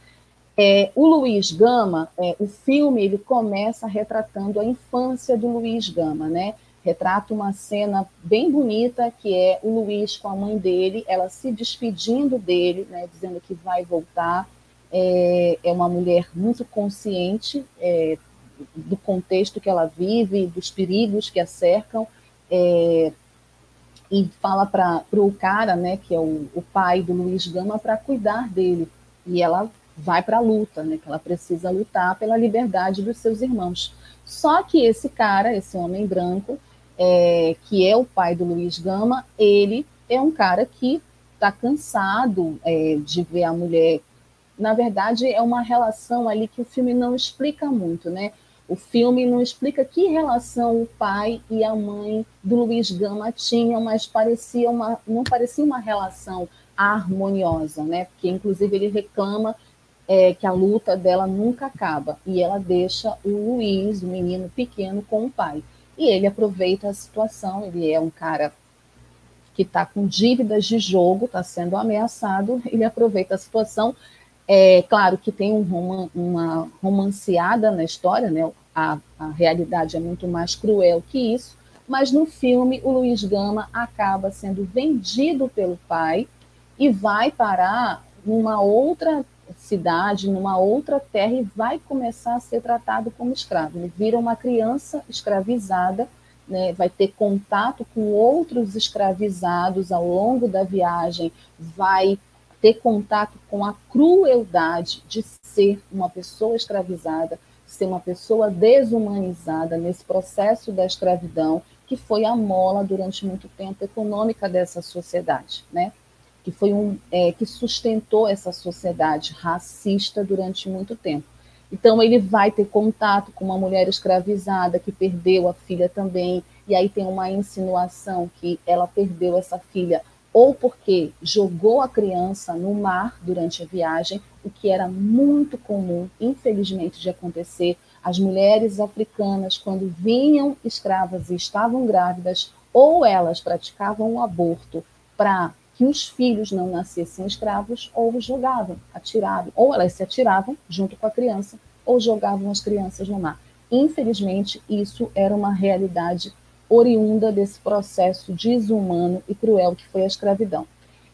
[SPEAKER 2] É, o Luiz Gama, é, o filme, ele começa retratando a infância do Luiz Gama, né? Retrata uma cena bem bonita, que é o Luiz com a mãe dele, ela se despedindo dele, né, dizendo que vai voltar. É, é uma mulher muito consciente é, do contexto que ela vive, dos perigos que a cercam, é, e fala para o cara, né, que é o, o pai do Luiz Gama, para cuidar dele. E ela vai para a luta, né, que ela precisa lutar pela liberdade dos seus irmãos. Só que esse cara, esse homem branco, é, que é o pai do Luiz Gama, ele é um cara que está cansado é, de ver a mulher. Na verdade, é uma relação ali que o filme não explica muito, né? O filme não explica que relação o pai e a mãe do Luiz Gama tinham, mas parecia uma, não parecia uma relação harmoniosa, né? Porque, inclusive, ele reclama é, que a luta dela nunca acaba e ela deixa o Luiz, o menino pequeno, com o pai. E ele aproveita a situação, ele é um cara que está com dívidas de jogo, está sendo ameaçado, ele aproveita a situação é claro que tem um uma romanceada na história, né? A, a, realidade é muito mais cruel que isso, mas no filme o Luiz Gama acaba sendo vendido pelo pai e vai parar numa outra cidade, numa outra terra e vai começar a ser tratado como escravo. Ele vira uma criança escravizada, né? vai ter contato com outros escravizados ao longo da viagem, vai ter contato com a crueldade de ser uma pessoa escravizada, ser uma pessoa desumanizada nesse processo da escravidão, que foi a mola durante muito tempo econômica dessa sociedade, né? Que foi um é, que sustentou essa sociedade racista durante muito tempo. Então ele vai ter contato com uma mulher escravizada que perdeu a filha também, e aí tem uma insinuação que ela perdeu essa filha ou porque jogou a criança no mar durante a viagem, o que era muito comum, infelizmente, de acontecer. As mulheres africanas, quando vinham escravas e estavam grávidas, ou elas praticavam o aborto para que os filhos não nascessem escravos, ou jogavam, atiravam, ou elas se atiravam junto com a criança, ou jogavam as crianças no mar. Infelizmente, isso era uma realidade oriunda desse processo desumano e cruel que foi a escravidão.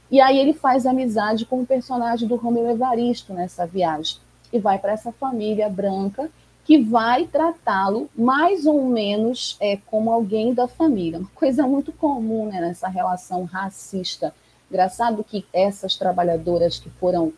[SPEAKER 2] E aí ele faz amizade com o personagem do Romeu Evaristo nessa viagem e vai para essa família branca que vai tratá-lo mais ou menos é, como alguém da família, uma coisa muito comum né, nessa relação racista. Engraçado que essas trabalhadoras que foram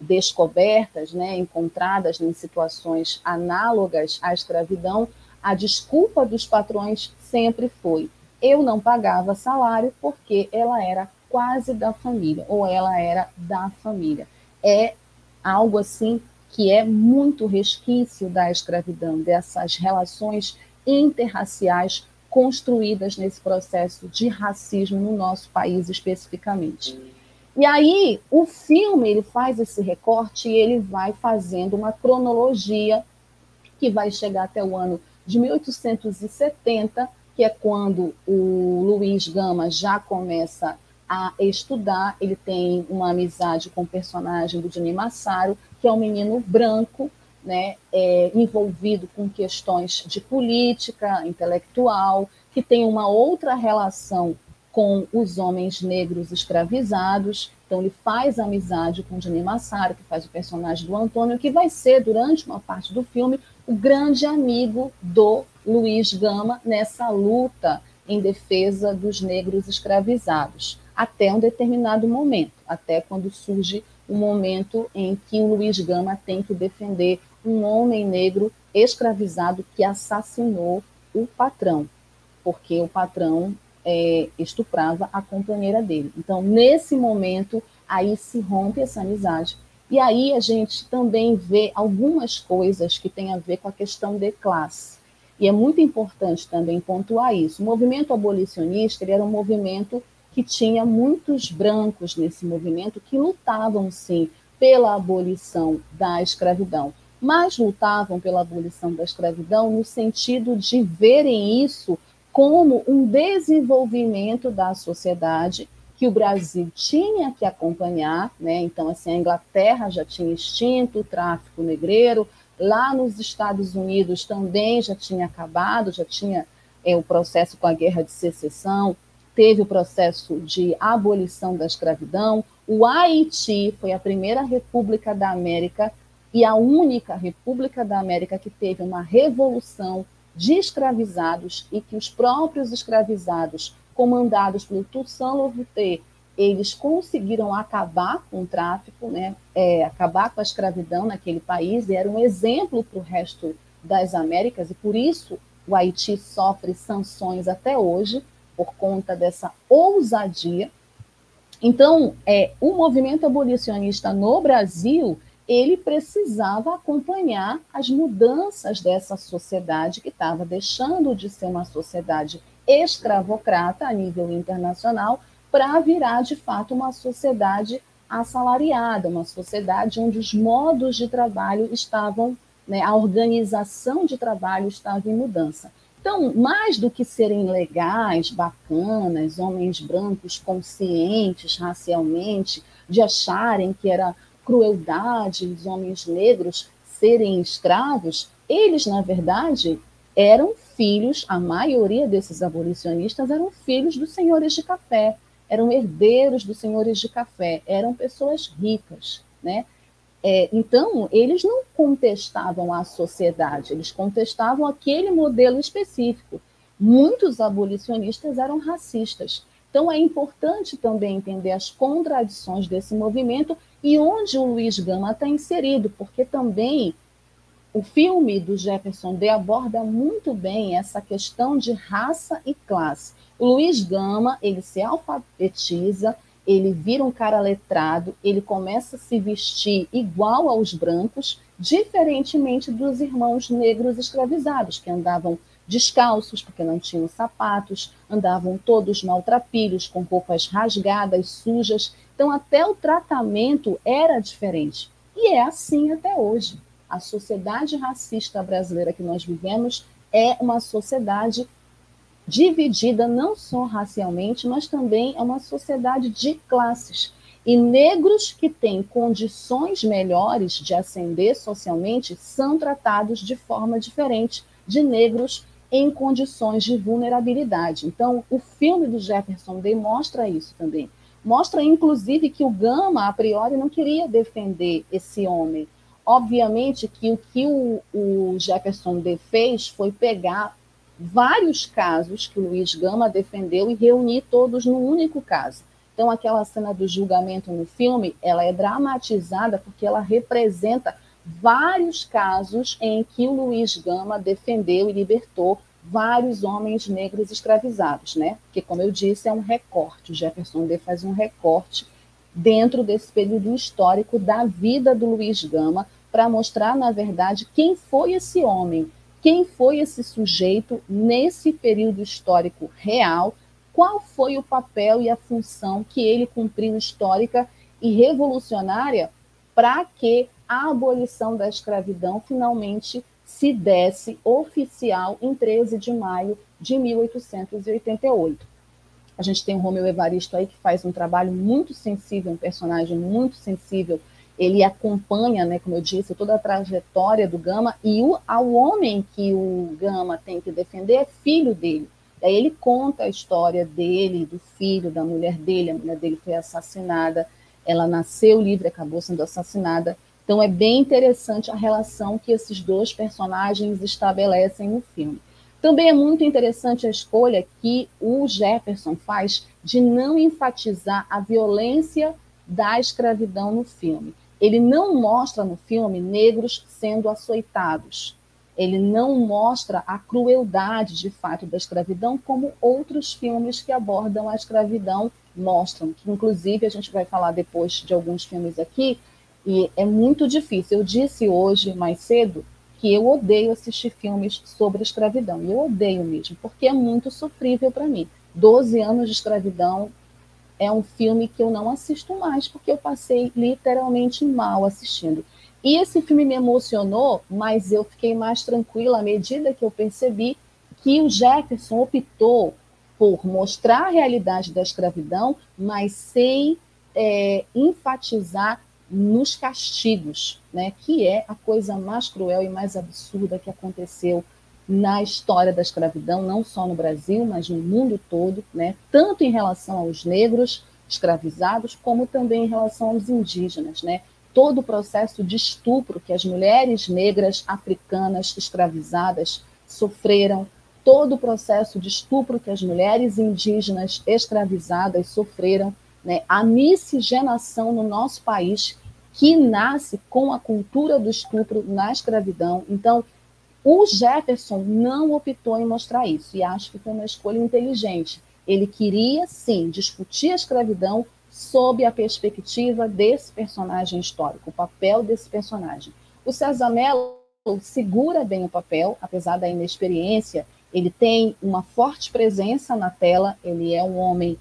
[SPEAKER 2] descobertas, né, encontradas em situações análogas à escravidão, a desculpa dos patrões sempre foi: eu não pagava salário porque ela era quase da família, ou ela era da família. É algo assim que é muito resquício da escravidão, dessas relações interraciais construídas nesse processo de racismo no nosso país especificamente. E aí o filme ele faz esse recorte e ele vai fazendo uma cronologia que vai chegar até o ano de 1870, que é quando o Luiz Gama já começa a estudar, ele tem uma amizade com o personagem do Dini Massaro, que é um menino branco, né, é, envolvido com questões de política, intelectual, que tem uma outra relação com os homens negros escravizados. Então, ele faz amizade com Dini Massaro, que faz o personagem do Antônio, que vai ser, durante uma parte do filme, o grande amigo do Luiz Gama nessa luta em defesa dos negros escravizados, até um determinado momento, até quando surge o um momento em que o Luiz Gama tem que defender um homem negro escravizado que assassinou o patrão, porque o patrão é, estuprava a companheira dele. Então, nesse momento, aí se rompe essa amizade e aí a gente também vê algumas coisas que têm a ver com a questão de classe. E é muito importante também pontuar isso. O movimento abolicionista era um movimento que tinha muitos brancos nesse movimento que lutavam, sim, pela abolição da escravidão, mas lutavam pela abolição da escravidão no sentido de verem isso como um desenvolvimento da sociedade que o Brasil tinha que acompanhar, né? Então, assim, a Inglaterra já tinha extinto o tráfico negreiro, lá nos Estados Unidos também já tinha acabado, já tinha é, o processo com a Guerra de Secessão, teve o processo de abolição da escravidão. O Haiti foi a primeira república da América e a única república da América que teve uma revolução de escravizados e que os próprios escravizados, comandados pelo Toussaint Louverture, eles conseguiram acabar com o tráfico, né, é, acabar com a escravidão naquele país, e era um exemplo para o resto das Américas, e por isso o Haiti sofre sanções até hoje, por conta dessa ousadia. Então, é, o movimento abolicionista no Brasil, ele precisava acompanhar as mudanças dessa sociedade que estava deixando de ser uma sociedade escravocrata a nível internacional para virar de fato uma sociedade assalariada, uma sociedade onde os modos de trabalho estavam, né, a organização de trabalho estava em mudança. Então, mais do que serem legais, bacanas, homens brancos conscientes racialmente, de acharem que era crueldade os homens negros serem escravos, eles, na verdade, eram filhos, a maioria desses abolicionistas eram filhos dos senhores de café, eram herdeiros dos senhores de café, eram pessoas ricas, né? É, então, eles não contestavam a sociedade, eles contestavam aquele modelo específico. Muitos abolicionistas eram racistas. Então, é importante também entender as contradições desse movimento e onde o Luiz Gama está inserido, porque também o filme do Jefferson D aborda muito bem essa questão de raça e classe. O Luiz Gama, ele se alfabetiza, ele vira um cara letrado, ele começa a se vestir igual aos brancos, diferentemente dos irmãos negros escravizados, que andavam descalços, porque não tinham sapatos, andavam todos maltrapilhos, com roupas rasgadas, sujas. Então, até o tratamento era diferente. E é assim até hoje. A sociedade racista brasileira que nós vivemos é uma sociedade dividida não só racialmente, mas também é uma sociedade de classes. E negros que têm condições melhores de ascender socialmente são tratados de forma diferente de negros em condições de vulnerabilidade. Então, o filme do Jefferson demonstra isso também. Mostra, inclusive, que o Gama, a priori, não queria defender esse homem. Obviamente que o que o, o Jefferson D fez foi pegar vários casos que o Luiz Gama defendeu e reunir todos num único caso. Então, aquela cena do julgamento no filme, ela é dramatizada porque ela representa vários casos em que o Luiz Gama defendeu e libertou vários homens negros escravizados, né? Que, como eu disse, é um recorte. O Jefferson D faz um recorte dentro desse período histórico da vida do Luiz Gama para mostrar, na verdade, quem foi esse homem quem foi esse sujeito nesse período histórico real, qual foi o papel e a função que ele cumpriu histórica e revolucionária para que a abolição da escravidão finalmente se desse oficial em 13 de maio de 1888. A gente tem o Romeu Evaristo aí que faz um trabalho muito sensível, um personagem muito sensível ele acompanha, né, como eu disse, toda a trajetória do Gama, e o, ao homem que o Gama tem que defender é filho dele. Aí ele conta a história dele, do filho, da mulher dele, a mulher dele foi assassinada, ela nasceu livre, acabou sendo assassinada. Então é bem interessante a relação que esses dois personagens estabelecem no filme. Também é muito interessante a escolha que o Jefferson faz de não enfatizar a violência da escravidão no filme. Ele não mostra no filme negros sendo açoitados. Ele não mostra a crueldade de fato da escravidão como outros filmes que abordam a escravidão mostram. Que inclusive a gente vai falar depois de alguns filmes aqui e é muito difícil. Eu disse hoje mais cedo que eu odeio assistir filmes sobre escravidão. E eu odeio mesmo, porque é muito sofrível para mim. Doze anos de escravidão é um filme que eu não assisto mais, porque eu passei literalmente mal assistindo. E esse filme me emocionou, mas eu fiquei mais tranquila à medida que eu percebi que o Jefferson optou por mostrar a realidade da escravidão, mas sem é, enfatizar nos castigos, né, que é a coisa mais cruel e mais absurda que aconteceu na história da escravidão, não só no Brasil, mas no mundo todo, né, tanto em relação aos negros escravizados, como também em relação aos indígenas, né, todo o processo de estupro que as mulheres negras africanas escravizadas sofreram, todo o processo de estupro que as mulheres indígenas escravizadas sofreram, né, a miscigenação no nosso país, que nasce com a cultura do estupro na escravidão. Então, o Jefferson não optou em mostrar isso, e acho que foi uma escolha inteligente. Ele queria, sim, discutir a escravidão sob a perspectiva desse personagem histórico, o papel desse personagem. O César Mello segura bem o papel, apesar da inexperiência, ele tem uma forte presença na tela, ele é um homem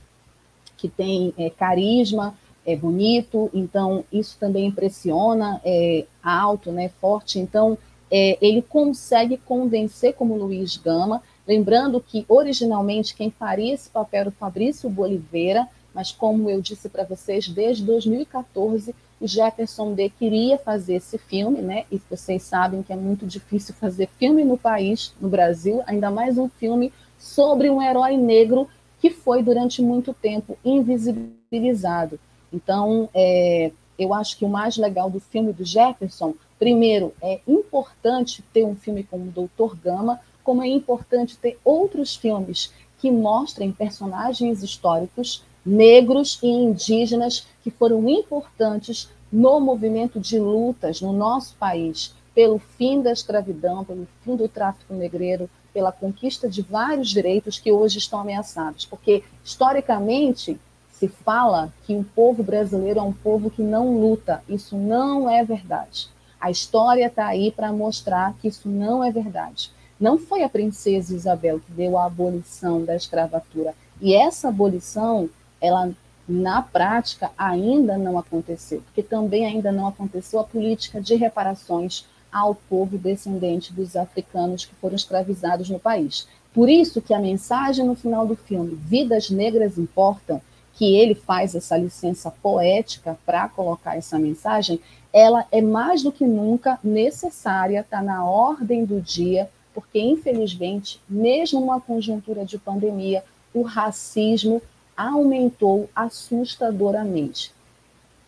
[SPEAKER 2] que tem é, carisma, é bonito, então isso também impressiona, é alto, né, forte, então é, ele consegue convencer como Luiz Gama, lembrando que originalmente quem faria esse papel era o Fabrício Boliveira, mas como eu disse para vocês, desde 2014 o Jefferson D queria fazer esse filme, né? E vocês sabem que é muito difícil fazer filme no país, no Brasil, ainda mais um filme sobre um herói negro que foi durante muito tempo invisibilizado. Então, é, eu acho que o mais legal do filme do Jefferson, primeiro, é importante ter um filme como o Doutor Gama, como é importante ter outros filmes que mostrem personagens históricos negros e indígenas que foram importantes no movimento de lutas no nosso país pelo fim da escravidão, pelo fim do tráfico negreiro, pela conquista de vários direitos que hoje estão ameaçados. Porque, historicamente, se fala que o povo brasileiro é um povo que não luta. Isso não é verdade. A história está aí para mostrar que isso não é verdade. Não foi a princesa Isabel que deu a abolição da escravatura. E essa abolição, ela na prática ainda não aconteceu, porque também ainda não aconteceu a política de reparações ao povo descendente dos africanos que foram escravizados no país. Por isso que a mensagem no final do filme, Vidas Negras Importam, que ele faz essa licença poética para colocar essa mensagem, ela é mais do que nunca necessária, está na ordem do dia, porque infelizmente, mesmo numa conjuntura de pandemia, o racismo aumentou assustadoramente,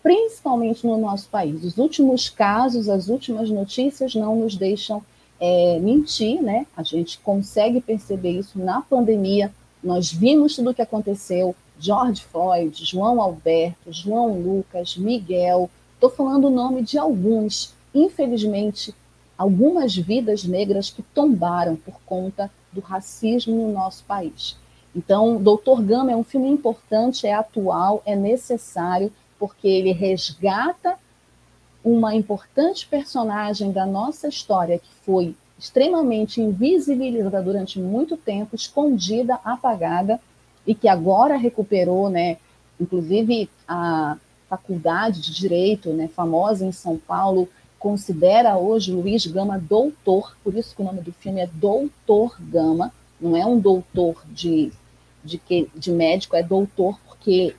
[SPEAKER 2] principalmente no nosso país. Os últimos casos, as últimas notícias não nos deixam é, mentir, né? A gente consegue perceber isso na pandemia. Nós vimos tudo o que aconteceu, George Floyd, João Alberto, João Lucas, Miguel. Estou falando o nome de alguns. Infelizmente, algumas vidas negras que tombaram por conta do racismo no nosso país. Então, Doutor Gama é um filme importante, é atual, é necessário, porque ele resgata uma importante personagem da nossa história que foi extremamente invisibilizada durante muito tempo, escondida, apagada, e que agora recuperou, né? Inclusive a faculdade de direito, né, famosa em São Paulo, considera hoje Luiz Gama doutor, por isso que o nome do filme é Doutor Gama, não é um doutor de, de, que, de médico, é doutor porque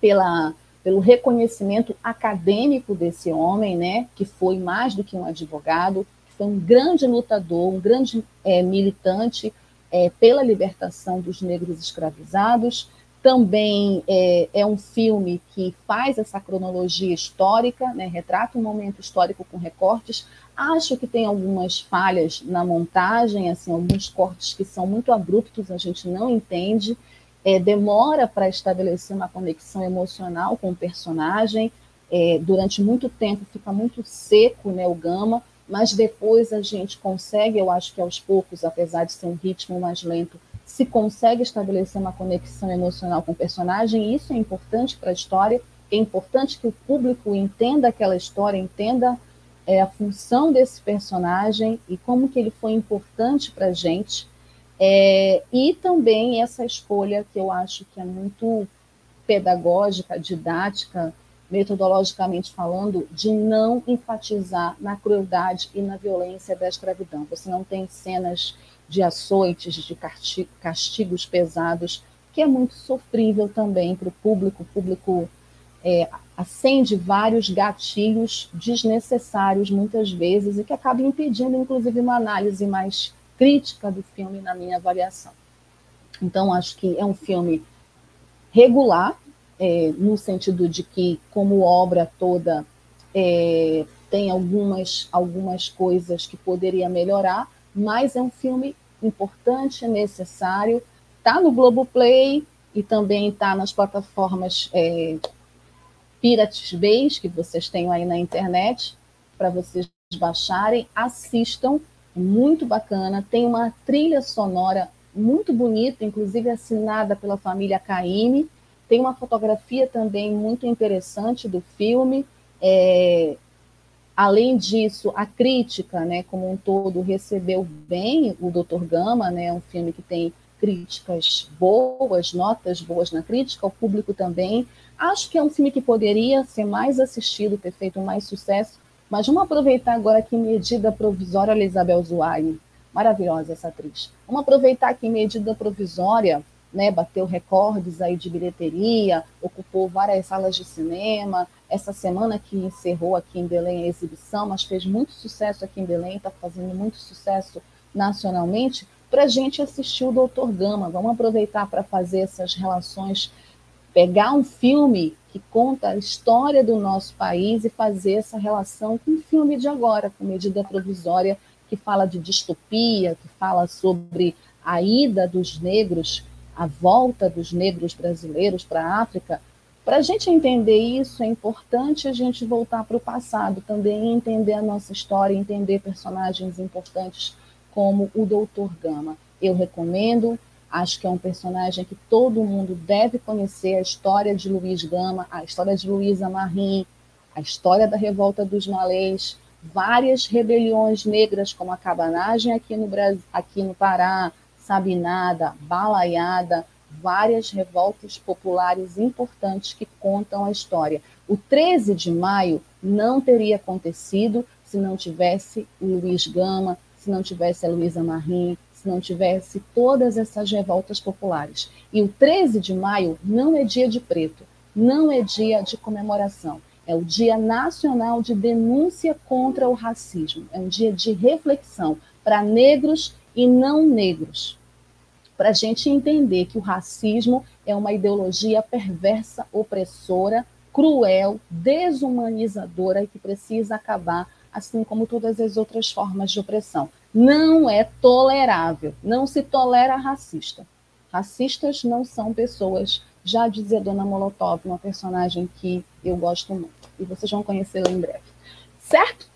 [SPEAKER 2] pela, pelo reconhecimento acadêmico desse homem, né, que foi mais do que um advogado, foi um grande lutador, um grande é, militante é, pela libertação dos negros escravizados. Também é, é, um filme que faz essa cronologia histórica, né, retrata um momento histórico com recortes. Acho que tem algumas falhas na montagem, assim, alguns cortes que são muito abruptos, a gente não entende. É, demora para estabelecer uma conexão emocional com o personagem. É, durante muito tempo fica muito seco né, o Gama, mas depois a gente consegue, eu acho que aos poucos, apesar de ser um ritmo mais lento, se consegue estabelecer uma conexão emocional com o personagem, isso é importante para a história, é importante que o público entenda aquela história, entenda é, a função desse personagem e como que ele foi importante para a gente, é, e também essa escolha que eu acho que é muito pedagógica, didática, metodologicamente falando, de não enfatizar na crueldade e na violência da escravidão. Você não tem cenas de açoites, de castigos pesados, que é muito sofrível também para o público. O público é, acende vários gatilhos desnecessários, muitas vezes, e que acaba impedindo, inclusive, uma análise mais crítica do filme, na minha avaliação. Então, acho que é um filme regular, é, no sentido de que, como obra toda, é, tem algumas, algumas coisas que poderia melhorar, mas é um filme importante, necessário. Está no Globoplay e também está nas plataformas é, Pirates Base, que vocês têm aí na internet, para vocês baixarem. Assistam, muito bacana. Tem uma trilha sonora muito bonita, inclusive assinada pela família Caime tem uma fotografia também muito interessante do filme. É, além disso, a crítica, né, como um todo, recebeu bem o Dr. Gama, né, um filme que tem críticas boas, notas boas na crítica, o público também. Acho que é um filme que poderia ser mais assistido, ter feito mais sucesso, mas vamos aproveitar agora que medida provisória Elizabeth Zuaire, maravilhosa essa atriz. Vamos aproveitar que medida provisória né, bateu recordes aí de bilheteria, ocupou várias salas de cinema. Essa semana que encerrou aqui em Belém a exibição, mas fez muito sucesso aqui em Belém, está fazendo muito sucesso nacionalmente, para a gente assistir o Doutor Gama. Vamos aproveitar para fazer essas relações, pegar um filme que conta a história do nosso país e fazer essa relação com o filme de agora, com medida provisória, que fala de distopia, que fala sobre a ida dos negros a volta dos negros brasileiros para a África, para a gente entender isso, é importante a gente voltar para o passado, também entender a nossa história, entender personagens importantes como o Doutor Gama. Eu recomendo, acho que é um personagem que todo mundo deve conhecer, a história de Luiz Gama, a história de Luísa Marim, a história da revolta dos malês, várias rebeliões negras, como a cabanagem aqui no, Brasil, aqui no Pará, Sabinada, Balaiada, várias revoltas populares importantes que contam a história. O 13 de maio não teria acontecido se não tivesse o Luiz Gama, se não tivesse a Luísa Marim, se não tivesse todas essas revoltas populares. E o 13 de maio não é dia de preto, não é dia de comemoração. É o Dia Nacional de Denúncia contra o Racismo. É um dia de reflexão para negros e não negros para a gente entender que o racismo é uma ideologia perversa, opressora, cruel, desumanizadora e que precisa acabar, assim como todas as outras formas de opressão. Não é tolerável, não se tolera racista. Racistas não são pessoas, já dizia Dona Molotov, uma personagem que eu gosto muito, e vocês vão conhecê-la em breve. Certo?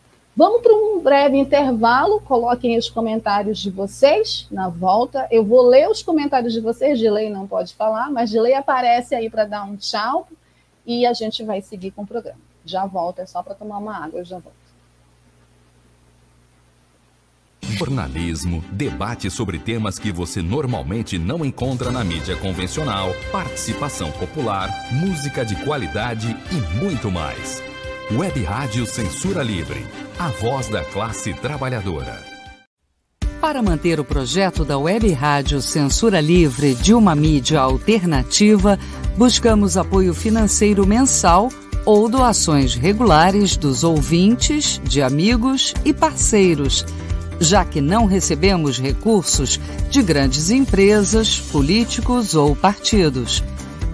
[SPEAKER 2] Vamos para um breve intervalo. Coloquem os comentários de vocês na volta. Eu vou ler os comentários de vocês. Dilei não pode falar, mas Dilei aparece aí para dar um tchau e a gente vai seguir com o programa. Já volto, é só para tomar uma água, eu já volto.
[SPEAKER 1] Jornalismo, debate sobre temas que você normalmente não encontra na mídia convencional, participação popular, música de qualidade e muito mais. Web Rádio Censura Livre, a voz da classe trabalhadora.
[SPEAKER 3] Para manter o projeto da Web Rádio Censura Livre de uma mídia alternativa, buscamos apoio financeiro mensal ou doações regulares dos ouvintes, de amigos e parceiros, já que não recebemos recursos de grandes empresas, políticos ou partidos.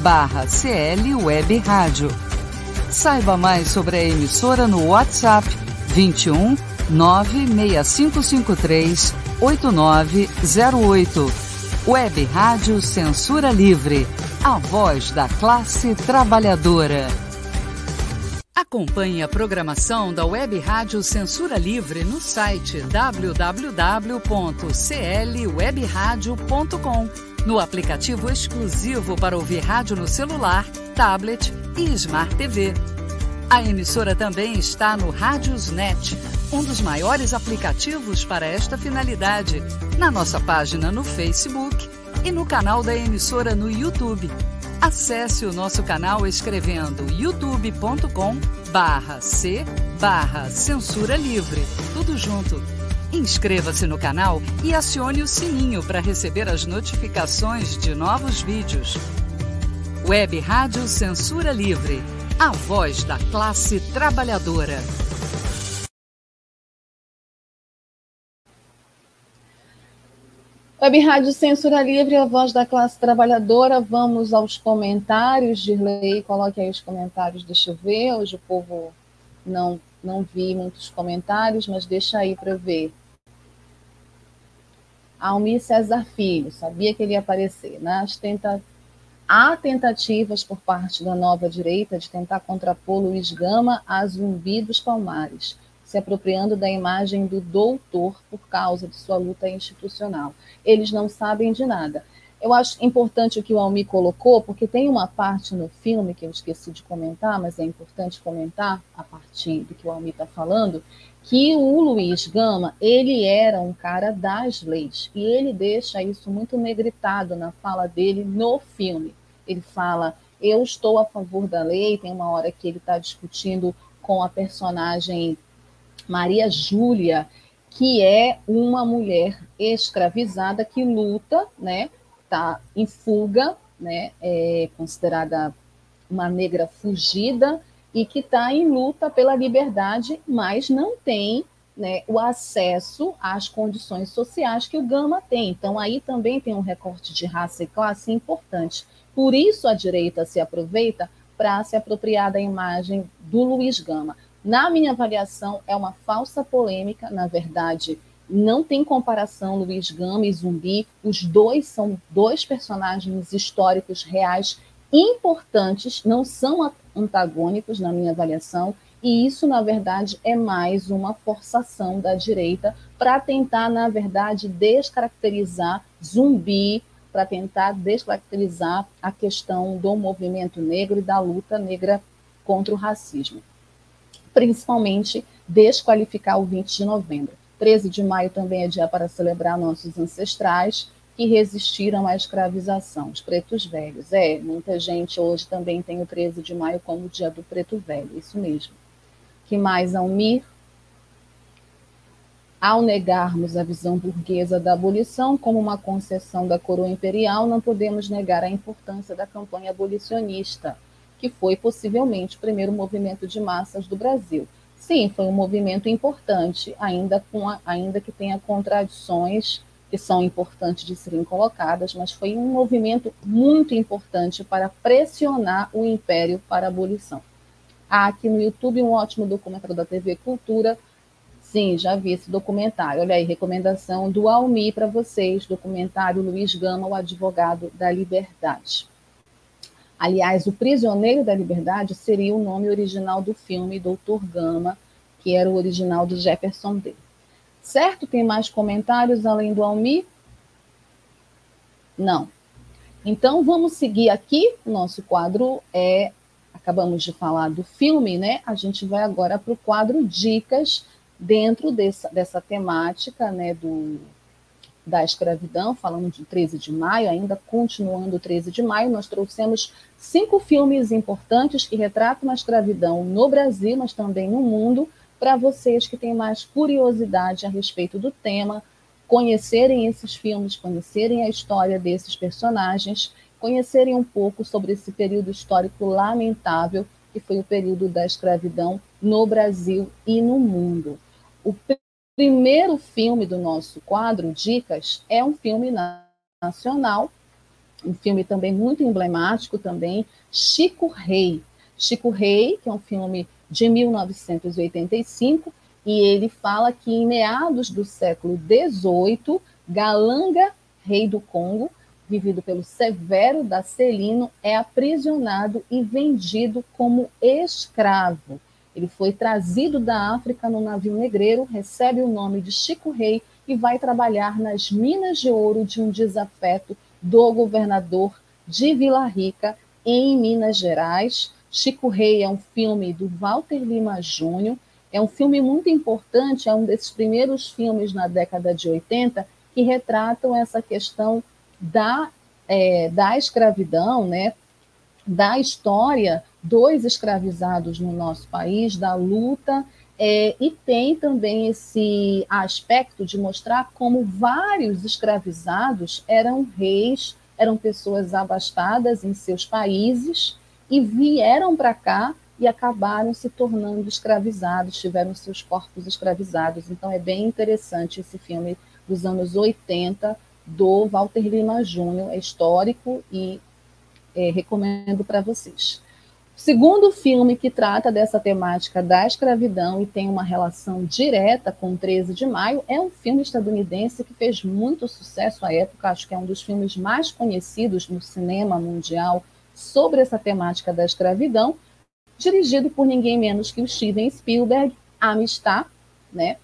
[SPEAKER 3] barra CL Web Rádio Saiba mais sobre a emissora no WhatsApp 21 96553 8908. Web Rádio Censura Livre, a voz da classe trabalhadora. Acompanhe a programação da Web Rádio Censura Livre no site www.clwebradio.com, no aplicativo exclusivo para ouvir rádio no celular, tablet e Smart TV. A emissora também está no Rádiosnet, um dos maiores aplicativos para esta finalidade, na nossa página no Facebook e no canal da emissora no YouTube. Acesse o nosso canal escrevendo youtube.com barra C barra Censura Livre. Tudo junto. Inscreva-se no canal e acione o sininho para receber as notificações de novos vídeos. Web Rádio Censura Livre. A voz da classe trabalhadora.
[SPEAKER 2] Web Rádio Censura Livre, a voz da classe trabalhadora. Vamos aos comentários. Dirley, coloque aí os comentários, deixa eu ver. Hoje o povo não, não vi muitos comentários, mas deixa aí para eu ver. Almir César Filho, sabia que ele ia aparecer. Né? tenta... Há tentativas por parte da nova direita de tentar contrapor Luiz Gama a Zumbi dos Palmares se apropriando da imagem do doutor por causa de sua luta institucional. Eles não sabem de nada. Eu acho importante o que o Almi colocou, porque tem uma parte no filme que eu esqueci de comentar, mas é importante comentar a partir do que o Almi está falando, que o Luiz Gama, ele era um cara das leis, e ele deixa isso muito negritado na fala dele no filme. Ele fala, eu estou a favor da lei, tem uma hora que ele está discutindo com a personagem Maria Júlia, que é uma mulher escravizada que luta, né, está em fuga, né, é considerada uma negra fugida e que está em luta pela liberdade, mas não tem né, o acesso às condições sociais que o Gama tem. Então, aí também tem um recorte de raça e classe importante. Por isso, a direita se aproveita para se apropriar da imagem do Luiz Gama. Na minha avaliação, é uma falsa polêmica, na verdade, não tem comparação Luiz Gama e Zumbi. Os dois são dois personagens históricos reais importantes, não são antagônicos na minha avaliação, e isso, na verdade, é mais uma forçação da direita para tentar, na verdade, descaracterizar Zumbi, para tentar descaracterizar a questão do movimento negro e da luta negra contra o racismo principalmente desqualificar o 20 de novembro. 13 de maio também é dia para celebrar nossos ancestrais que resistiram à escravização, os pretos velhos. É, muita gente hoje também tem o 13 de maio como dia do preto velho, isso mesmo. Que mais, Almir? Ao negarmos a visão burguesa da abolição como uma concessão da coroa imperial, não podemos negar a importância da campanha abolicionista que foi possivelmente o primeiro movimento de massas do Brasil. Sim, foi um movimento importante, ainda, com a, ainda que tenha contradições que são importantes de serem colocadas, mas foi um movimento muito importante para pressionar o império para a abolição. Há aqui no YouTube um ótimo documentário da TV Cultura. Sim, já vi esse documentário. Olha aí, recomendação do Almi para vocês, documentário Luiz Gama, o advogado da liberdade. Aliás, O Prisioneiro da Liberdade seria o nome original do filme Doutor Gama, que era o original do Jefferson D. Certo? Tem mais comentários além do Almi? Não. Então vamos seguir aqui. O nosso quadro é. Acabamos de falar do filme, né? A gente vai agora para o quadro Dicas dentro dessa, dessa temática, né? Do, da escravidão, falando de 13 de maio, ainda continuando 13 de maio, nós trouxemos cinco filmes importantes que retratam a escravidão no Brasil, mas também no mundo, para vocês que têm mais curiosidade a respeito do tema, conhecerem esses filmes, conhecerem a história desses personagens, conhecerem um pouco sobre esse período histórico lamentável que foi o período da escravidão no Brasil e no mundo. O primeiro filme do nosso quadro, Dicas, é um filme nacional, um filme também muito emblemático também, Chico Rei. Chico Rei, que é um filme de 1985, e ele fala que em meados do século XVIII, Galanga, rei do Congo, vivido pelo Severo da Celino, é aprisionado e vendido como escravo. Ele foi trazido da África no navio negreiro, recebe o nome de Chico Rei e vai trabalhar nas minas de ouro de um desafeto do governador de Vila Rica, em Minas Gerais. Chico Rei é um filme do Walter Lima Júnior, é um filme muito importante, é um desses primeiros filmes na década de 80 que retratam essa questão da, é, da escravidão, né, da história dos escravizados no nosso país, da luta, é, e tem também esse aspecto de mostrar como vários escravizados eram reis, eram pessoas abastadas em seus países e vieram para cá e acabaram se tornando escravizados, tiveram seus corpos escravizados. Então é bem interessante esse filme dos anos 80 do Walter Lima Júnior, é histórico e é, recomendo para vocês. Segundo filme que trata dessa temática da escravidão e tem uma relação direta com 13 de maio é um filme estadunidense que fez muito sucesso à época, acho que é um dos filmes mais conhecidos no cinema mundial sobre essa temática da escravidão, dirigido por ninguém menos que o Steven Spielberg, Amistad, né?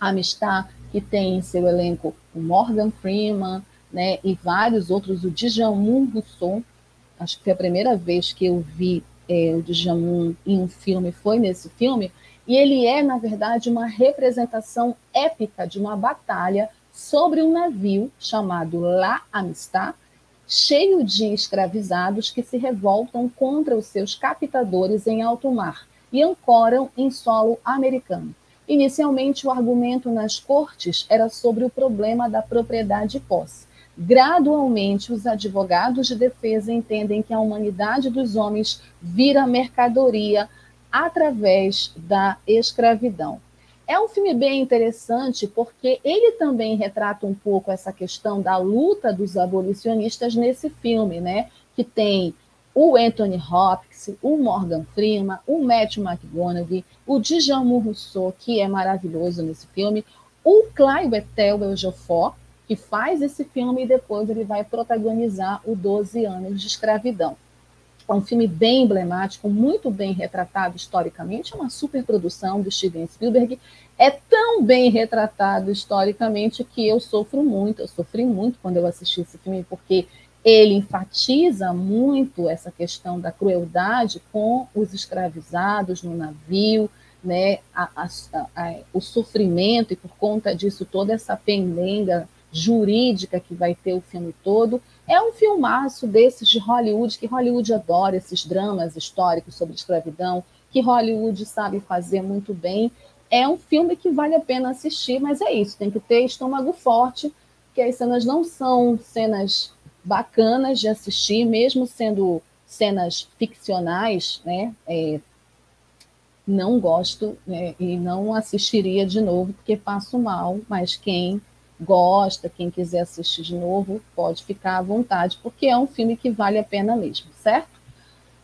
[SPEAKER 2] Amistad, que tem em seu elenco o Morgan Freeman, né? E vários outros, o Djamon Rousseau. Acho que foi a primeira vez que eu vi é, o Djamon em um filme, foi nesse filme. E ele é, na verdade, uma representação épica de uma batalha sobre um navio chamado La Amistad, cheio de escravizados que se revoltam contra os seus captadores em alto mar e ancoram em solo americano. Inicialmente, o argumento nas cortes era sobre o problema da propriedade e posse. Gradualmente, os advogados de defesa entendem que a humanidade dos homens vira mercadoria através da escravidão. É um filme bem interessante porque ele também retrata um pouco essa questão da luta dos abolicionistas nesse filme, né? Que tem o Anthony Hopkins, o Morgan Freeman, o Matthew McConaughey, o Djamon Rousseau, que é maravilhoso nesse filme, o Clive Etel Belgeoffort, que faz esse filme e depois ele vai protagonizar o 12 anos de escravidão. É um filme bem emblemático, muito bem retratado historicamente, é uma superprodução do Steven Spielberg. É tão bem retratado historicamente que eu sofro muito, eu sofri muito quando eu assisti esse filme, porque ele enfatiza muito essa questão da crueldade com os escravizados no navio, né, a, a, a, o sofrimento e por conta disso toda essa pendenga jurídica que vai ter o filme todo. É um filmaço desses de Hollywood, que Hollywood adora esses dramas históricos sobre escravidão, que Hollywood sabe fazer muito bem. É um filme que vale a pena assistir, mas é isso, tem que ter estômago forte, porque as cenas não são cenas bacanas de assistir, mesmo sendo cenas ficcionais, né? É, não gosto né, e não assistiria de novo, porque passo mal, mas quem gosta, quem quiser assistir de novo, pode ficar à vontade, porque é um filme que vale a pena mesmo, certo?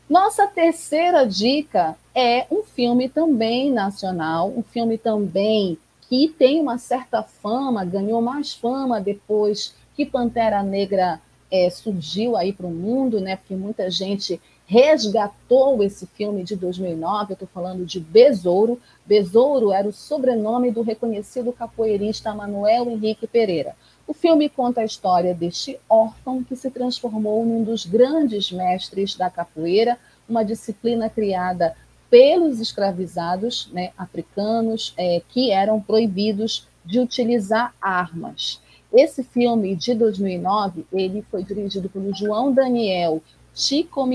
[SPEAKER 2] Nossa terceira dica é um filme também nacional, um filme também que tem uma certa fama, ganhou mais fama depois que Pantera Negra é, surgiu aí para o mundo, né? Porque muita gente resgatou esse filme de 2009, eu estou falando de Besouro. Besouro era o sobrenome do reconhecido capoeirista Manuel Henrique Pereira. O filme conta a história deste órfão que se transformou num dos grandes mestres da capoeira, uma disciplina criada pelos escravizados né, africanos é, que eram proibidos de utilizar armas. Esse filme de 2009 ele foi dirigido pelo João Daniel Chico.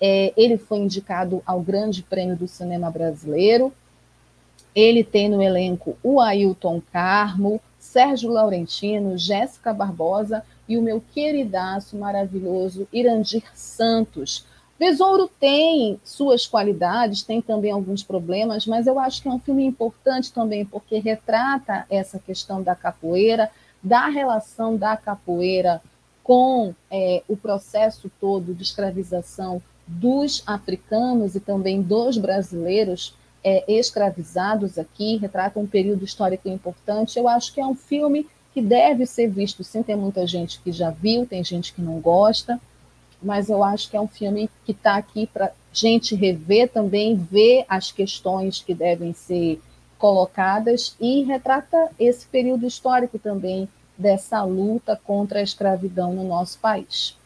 [SPEAKER 2] É, ele foi indicado ao Grande Prêmio do Cinema Brasileiro. Ele tem no elenco o Ailton Carmo, Sérgio Laurentino, Jéssica Barbosa e o meu queridaço maravilhoso Irandir Santos. Besouro tem suas qualidades, tem também alguns problemas, mas eu acho que é um filme importante também porque retrata essa questão da capoeira, da relação da capoeira com é, o processo todo de escravização dos africanos e também dos brasileiros é, escravizados aqui, retrata um período histórico importante. Eu acho que é um filme que deve ser visto sim. Tem muita gente que já viu, tem gente que não gosta, mas eu acho que é um filme que está aqui para gente rever também, ver as questões que devem ser colocadas e retrata esse período histórico também dessa luta contra a escravidão no nosso país.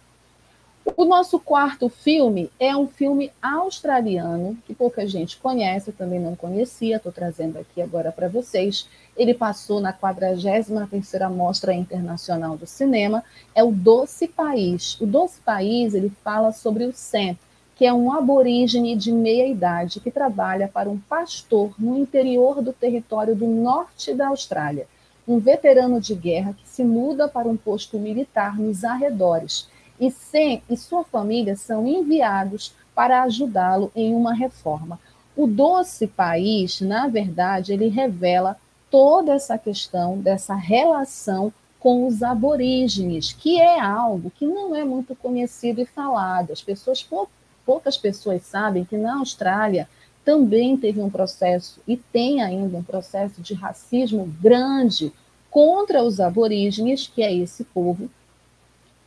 [SPEAKER 2] O nosso quarto filme é um filme australiano, que pouca gente conhece, eu também não conhecia, estou trazendo aqui agora para vocês. Ele passou na 43ª Mostra Internacional do Cinema, é o Doce País. O Doce País, ele fala sobre o Sam, que é um aborígene de meia idade que trabalha para um pastor no interior do território do norte da Austrália. Um veterano de guerra que se muda para um posto militar nos arredores e Sem e sua família são enviados para ajudá-lo em uma reforma. O Doce País, na verdade, ele revela toda essa questão dessa relação com os aborígenes, que é algo que não é muito conhecido e falado. As pessoas, poucas pessoas sabem que na Austrália também teve um processo e tem ainda um processo de racismo grande contra os aborígenes, que é esse povo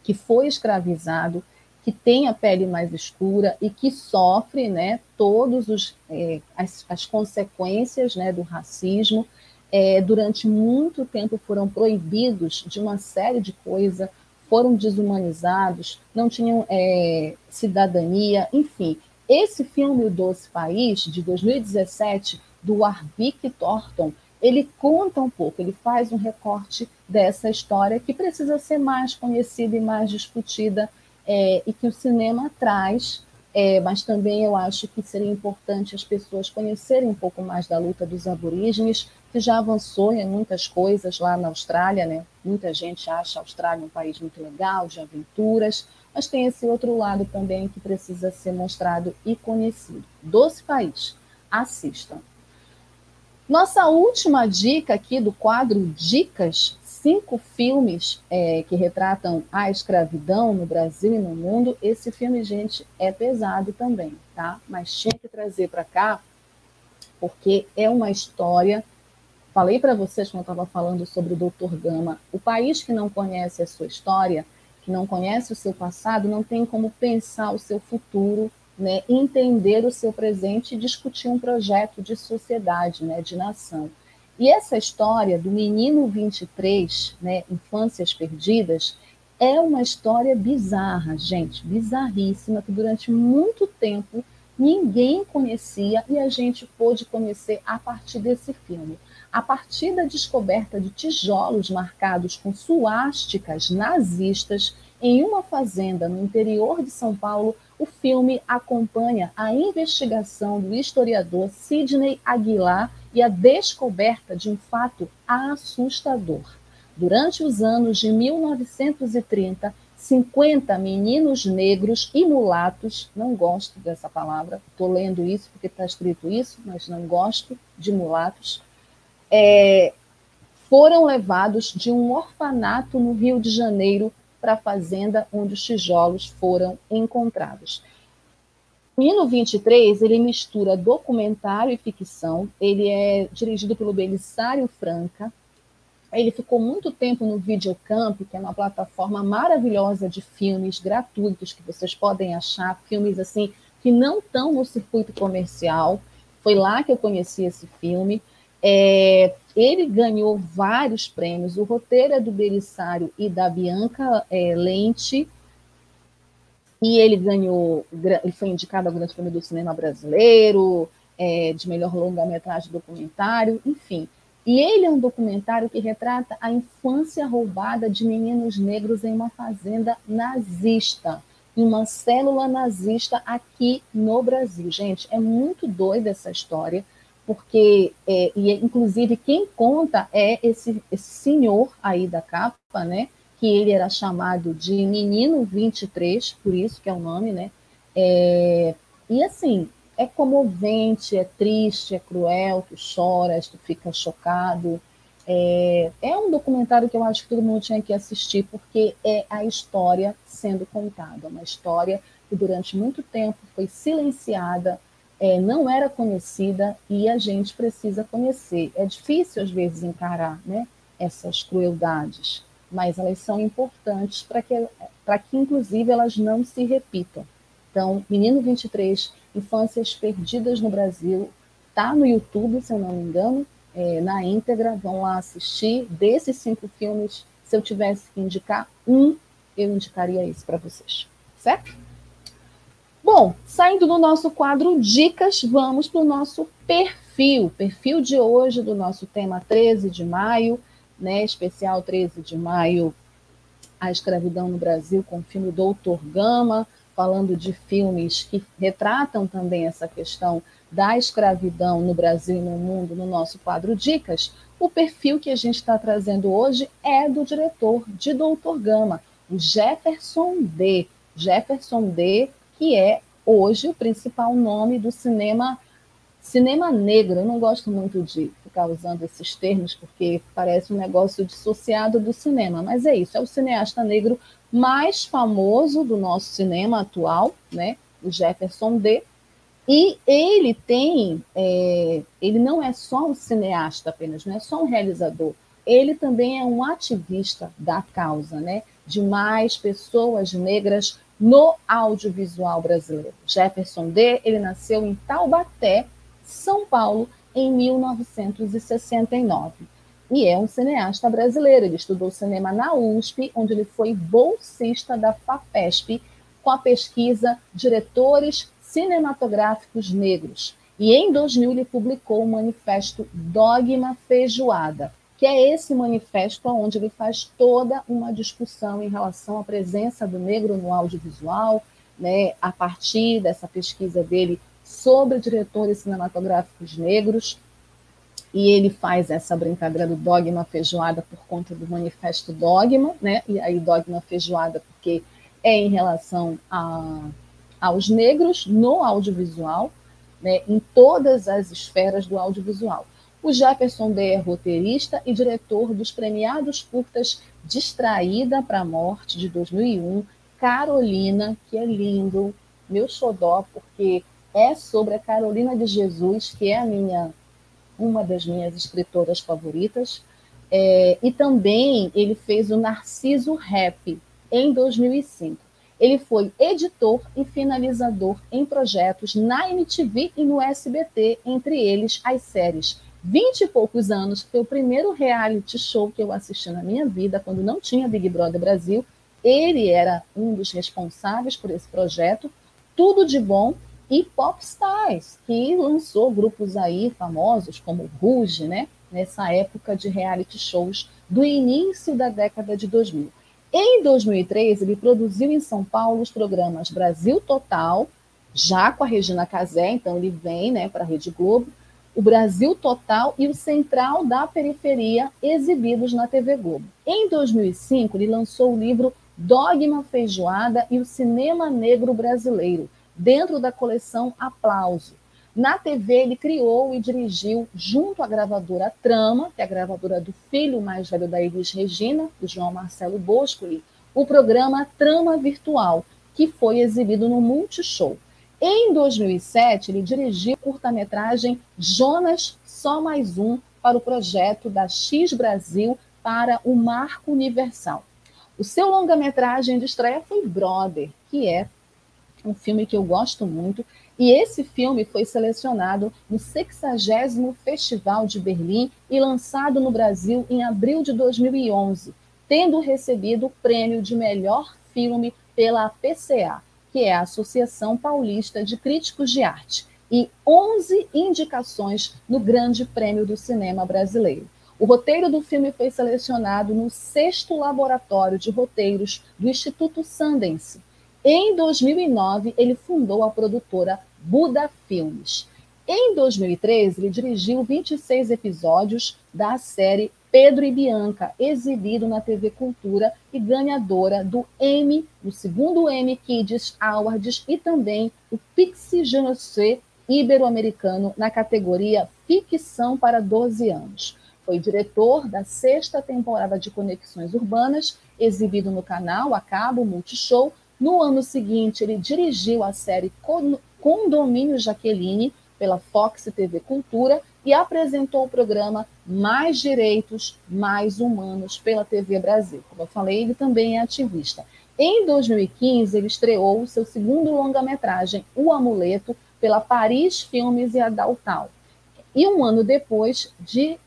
[SPEAKER 2] que foi escravizado, que tem a pele mais escura e que sofre né, todas é, as, as, consequências né, do racismo. É, durante muito tempo foram proibidos de uma série de coisas, foram desumanizados, não tinham é, cidadania, enfim. Esse filme, O Doce País, de 2017, do Arvik Thornton, ele conta um pouco, ele faz um recorte dessa história que precisa ser mais conhecida e mais discutida é, e que o cinema traz, é, mas também eu acho que seria importante as pessoas conhecerem um pouco mais da luta dos aborígenes, que já avançou em muitas coisas lá na Austrália, né? Muita gente acha a Austrália um país muito legal, de aventuras, mas tem esse outro lado também que precisa ser mostrado e conhecido. Doce país, assistam. Nossa última dica aqui do quadro Dicas, cinco filmes é, que retratam a escravidão no Brasil e no mundo. Esse filme, gente, é pesado também, tá? Mas tinha que trazer para cá, porque é uma história. Falei para vocês quando eu estava falando sobre o Dr. Gama. O país que não conhece a sua história, que não conhece o seu passado, não tem como pensar o seu futuro né, entender o seu presente e discutir um projeto de sociedade, né, de nação. E essa história do menino 23, né, Infâncias Perdidas, é uma história bizarra, gente, bizarríssima, que durante muito tempo ninguém conhecia e a gente pôde conhecer a partir desse filme. A partir da descoberta de tijolos marcados com suásticas nazistas em uma fazenda no interior de São Paulo, o filme acompanha a investigação do historiador Sidney Aguilar e a descoberta de um fato assustador. Durante os anos de 1930, 50 meninos negros e mulatos, não gosto dessa palavra, estou lendo isso porque está escrito isso, mas não gosto de mulatos, é, foram levados de um orfanato no Rio de Janeiro para a fazenda onde os tijolos foram encontrados. O Hino 23, ele mistura documentário e ficção, ele é dirigido pelo Belisário Franca, ele ficou muito tempo no Videocamp, que é uma plataforma maravilhosa de filmes gratuitos que vocês podem achar, filmes assim que não estão no circuito comercial. Foi lá que eu conheci esse filme. É, ele ganhou vários prêmios. O roteiro é do Belisário e da Bianca é, Lente. E ele ganhou, ele foi indicado ao Grande Prêmio do Cinema Brasileiro, é, de melhor longa-metragem documentário, enfim. E ele é um documentário que retrata a infância roubada de meninos negros em uma fazenda nazista, em uma célula nazista aqui no Brasil. Gente, é muito doida essa história porque, é, e inclusive quem conta é esse, esse senhor aí da capa, né, que ele era chamado de Menino 23, por isso que é o nome, né, é, e assim, é comovente, é triste, é cruel, tu choras, tu fica chocado, é, é um documentário que eu acho que todo mundo tinha que assistir, porque é a história sendo contada, uma história que durante muito tempo foi silenciada, é, não era conhecida e a gente precisa conhecer. É difícil, às vezes, encarar né, essas crueldades, mas elas são importantes para que, que, inclusive, elas não se repitam. Então, Menino 23, Infâncias Perdidas no Brasil, está no YouTube, se eu não me engano, é, na íntegra, vão lá assistir. Desses cinco filmes, se eu tivesse que indicar um, eu indicaria esse para vocês, certo? Bom, saindo do nosso quadro Dicas, vamos para o nosso perfil. Perfil de hoje do nosso tema 13 de maio, né? Especial 13 de maio, a escravidão no Brasil, com o filme Doutor Gama, falando de filmes que retratam também essa questão da escravidão no Brasil e no mundo, no nosso quadro Dicas. O perfil que a gente está trazendo hoje é do diretor de Doutor Gama, o Jefferson D. Jefferson D que é hoje o principal nome do cinema cinema negro. Eu não gosto muito de ficar usando esses termos porque parece um negócio dissociado do cinema, mas é isso, é o cineasta negro mais famoso do nosso cinema atual, né? O Jefferson D. E ele tem, é, ele não é só um cineasta apenas, não é só um realizador, ele também é um ativista da causa, né? De mais pessoas negras no audiovisual brasileiro. Jefferson D. Ele nasceu em Taubaté, São Paulo, em 1969 e é um cineasta brasileiro. Ele estudou cinema na USP, onde ele foi bolsista da FAPESP com a pesquisa Diretores Cinematográficos Negros. E em 2000 ele publicou o manifesto Dogma Feijoada, que é esse manifesto onde ele faz toda uma discussão em relação à presença do negro no audiovisual, né, a partir dessa pesquisa dele sobre diretores cinematográficos negros, e ele faz essa brincadeira do dogma feijoada por conta do manifesto dogma, né? E aí dogma feijoada porque é em relação a, aos negros no audiovisual, né? Em todas as esferas do audiovisual. O Jefferson D. é roteirista e diretor dos premiados curtas Distraída para a Morte, de 2001, Carolina, que é lindo, meu xodó, porque é sobre a Carolina de Jesus, que é a minha uma das minhas escritoras favoritas. É, e também ele fez o Narciso Rap em 2005. Ele foi editor e finalizador em projetos na MTV e no SBT, entre eles as séries Vinte e poucos anos, foi o primeiro reality show que eu assisti na minha vida, quando não tinha Big Brother Brasil. Ele era um dos responsáveis por esse projeto. Tudo de bom. E Popstars, que lançou grupos aí famosos como Ruge, né? Nessa época de reality shows do início da década de 2000. Em 2003, ele produziu em São Paulo os programas Brasil Total, já com a Regina Casé, então ele vem né, para a Rede Globo, o Brasil Total e o Central da Periferia, exibidos na TV Globo. Em 2005, ele lançou o livro Dogma Feijoada e o Cinema Negro Brasileiro, dentro da coleção Aplauso. Na TV, ele criou e dirigiu, junto à gravadora Trama, que é a gravadora do filho mais velho da Elis Regina, o João Marcelo Boscoli, o programa Trama Virtual, que foi exibido no Multishow. Em 2007, ele dirigiu curta-metragem Jonas Só Mais Um para o projeto da X Brasil para o Marco Universal. O seu longa-metragem de estreia foi Brother, que é um filme que eu gosto muito, e esse filme foi selecionado no 60 Festival de Berlim e lançado no Brasil em abril de 2011, tendo recebido o prêmio de melhor filme pela PCA que é a Associação Paulista de Críticos de Arte, e 11 indicações no Grande Prêmio do Cinema Brasileiro. O roteiro do filme foi selecionado no sexto laboratório de roteiros do Instituto Sundance. Em 2009, ele fundou a produtora Buda Filmes. Em 2013, ele dirigiu 26 episódios da série Pedro e Bianca, exibido na TV Cultura e ganhadora do Emmy, do segundo Emmy Kids Awards e também o Pixie Genocê Ibero-Americano na categoria Ficção para 12 anos. Foi diretor da sexta temporada de Conexões Urbanas, exibido no canal a cabo Multishow. No ano seguinte, ele dirigiu a série Condomínio Jaqueline, pela Fox TV Cultura e apresentou o programa Mais Direitos, Mais Humanos pela TV Brasil. Como eu falei, ele também é ativista. Em 2015, ele estreou seu segundo longa-metragem, O Amuleto, pela Paris Filmes e Adaltal. E um ano depois, de,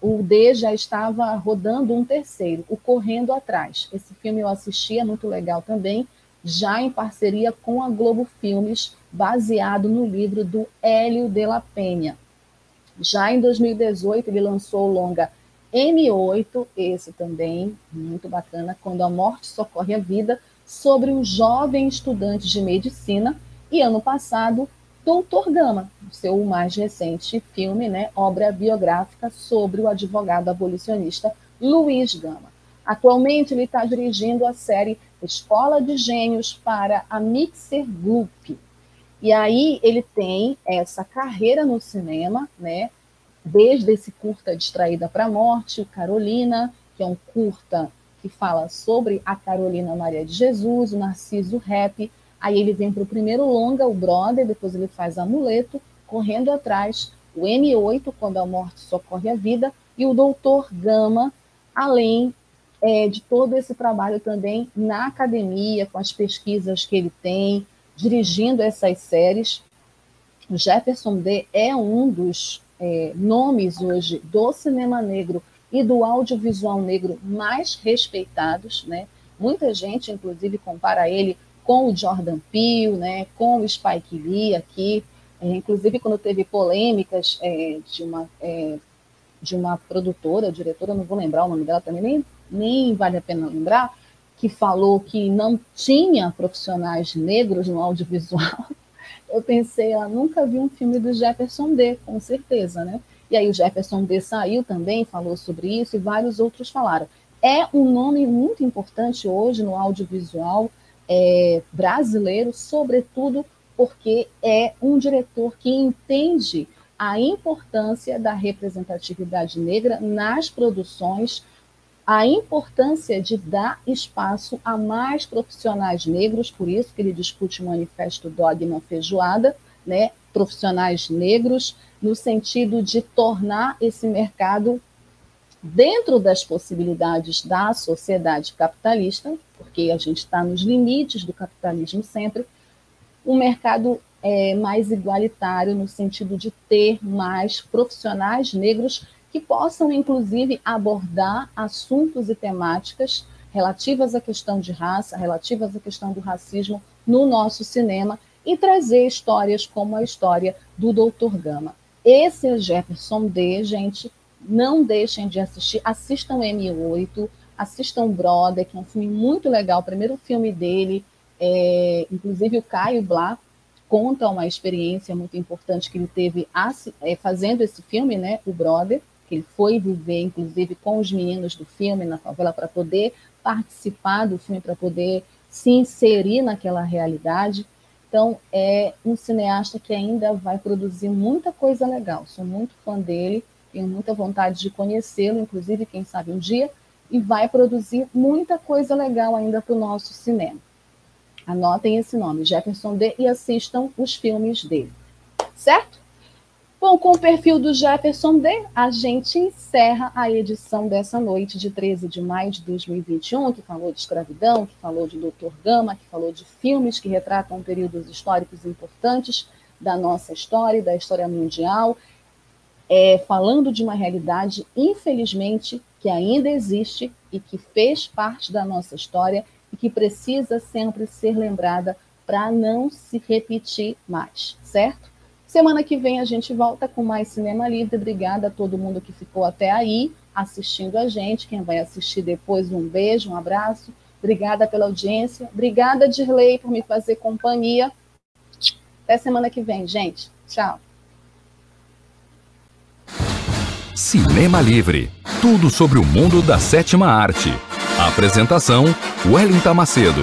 [SPEAKER 2] o D já estava rodando um terceiro, O Correndo Atrás. Esse filme eu assisti, é muito legal também, já em parceria com a Globo Filmes, baseado no livro do Hélio de la Penha. Já em 2018, ele lançou o longa M8, esse também, muito bacana, Quando a Morte Socorre a Vida, sobre um jovem estudante de medicina, e ano passado, Doutor Gama, seu mais recente filme, né, obra biográfica sobre o advogado abolicionista Luiz Gama. Atualmente, ele está dirigindo a série Escola de Gênios para a Mixer Group. E aí ele tem essa carreira no cinema, né? Desde esse curta Distraída para a Morte, Carolina, que é um curta que fala sobre a Carolina Maria de Jesus, o Narciso Rap. Aí ele vem para o primeiro longa, o Brother, depois ele faz Amuleto, Correndo Atrás, o M8, Quando a Morte Socorre a Vida, e o Doutor Gama, além é, de todo esse trabalho também na academia, com as pesquisas que ele tem, dirigindo essas séries. O Jefferson D é um dos é, nomes hoje do cinema negro e do audiovisual negro mais respeitados, né? Muita gente, inclusive, compara ele com o Jordan Peele, né? Com o Spike Lee aqui. É, inclusive, quando teve polêmicas é, de uma é, de uma produtora, diretora, não vou lembrar o nome dela também, nem nem vale a pena lembrar, que falou que não tinha profissionais negros no audiovisual, eu pensei, ela nunca vi um filme do Jefferson D, com certeza, né? E aí o Jefferson D saiu também, falou sobre isso, e vários outros falaram. É um nome muito importante hoje no audiovisual é, brasileiro, sobretudo porque é um diretor que entende a importância da representatividade negra nas produções a importância de dar espaço a mais profissionais negros, por isso que ele discute o manifesto Dogma Feijoada, né, profissionais negros, no sentido de tornar esse mercado dentro das possibilidades da sociedade capitalista, porque a gente está nos limites do capitalismo sempre, um mercado é, mais igualitário, no sentido de ter mais profissionais negros que possam, inclusive, abordar assuntos e temáticas relativas à questão de raça, relativas à questão do racismo no nosso cinema e trazer histórias como a história do Dr. Gama. Esse é Jefferson D, gente, não deixem de assistir, assistam M8, assistam Brother, que é um filme muito legal, o primeiro filme dele, é, inclusive o Caio Blá conta uma experiência muito importante que ele teve é, fazendo esse filme, né, o Brother, que ele foi viver, inclusive, com os meninos do filme na favela para poder participar do filme, para poder se inserir naquela realidade. Então, é um cineasta que ainda vai produzir muita coisa legal. Sou muito fã dele, tenho muita vontade de conhecê-lo, inclusive, quem sabe um dia, e vai produzir muita coisa legal ainda para o nosso cinema. Anotem esse nome, Jefferson D, e assistam os filmes dele. Certo? Bom, com o perfil do Jefferson D, a gente encerra a edição dessa noite de 13 de maio de 2021, que falou de escravidão, que falou de Doutor Gama, que falou de filmes que retratam períodos históricos importantes da nossa história e da história mundial, é, falando de uma realidade, infelizmente, que ainda existe e que fez parte da nossa história e que precisa sempre ser lembrada para não se repetir mais, certo? Semana que vem a gente volta com mais Cinema Livre. Obrigada a todo mundo que ficou até aí assistindo a gente. Quem vai assistir depois, um beijo, um abraço. Obrigada pela audiência. Obrigada, Dirley, por me fazer companhia. Até semana que vem, gente. Tchau.
[SPEAKER 1] Cinema Livre tudo sobre o mundo da sétima arte. apresentação: Wellington Macedo.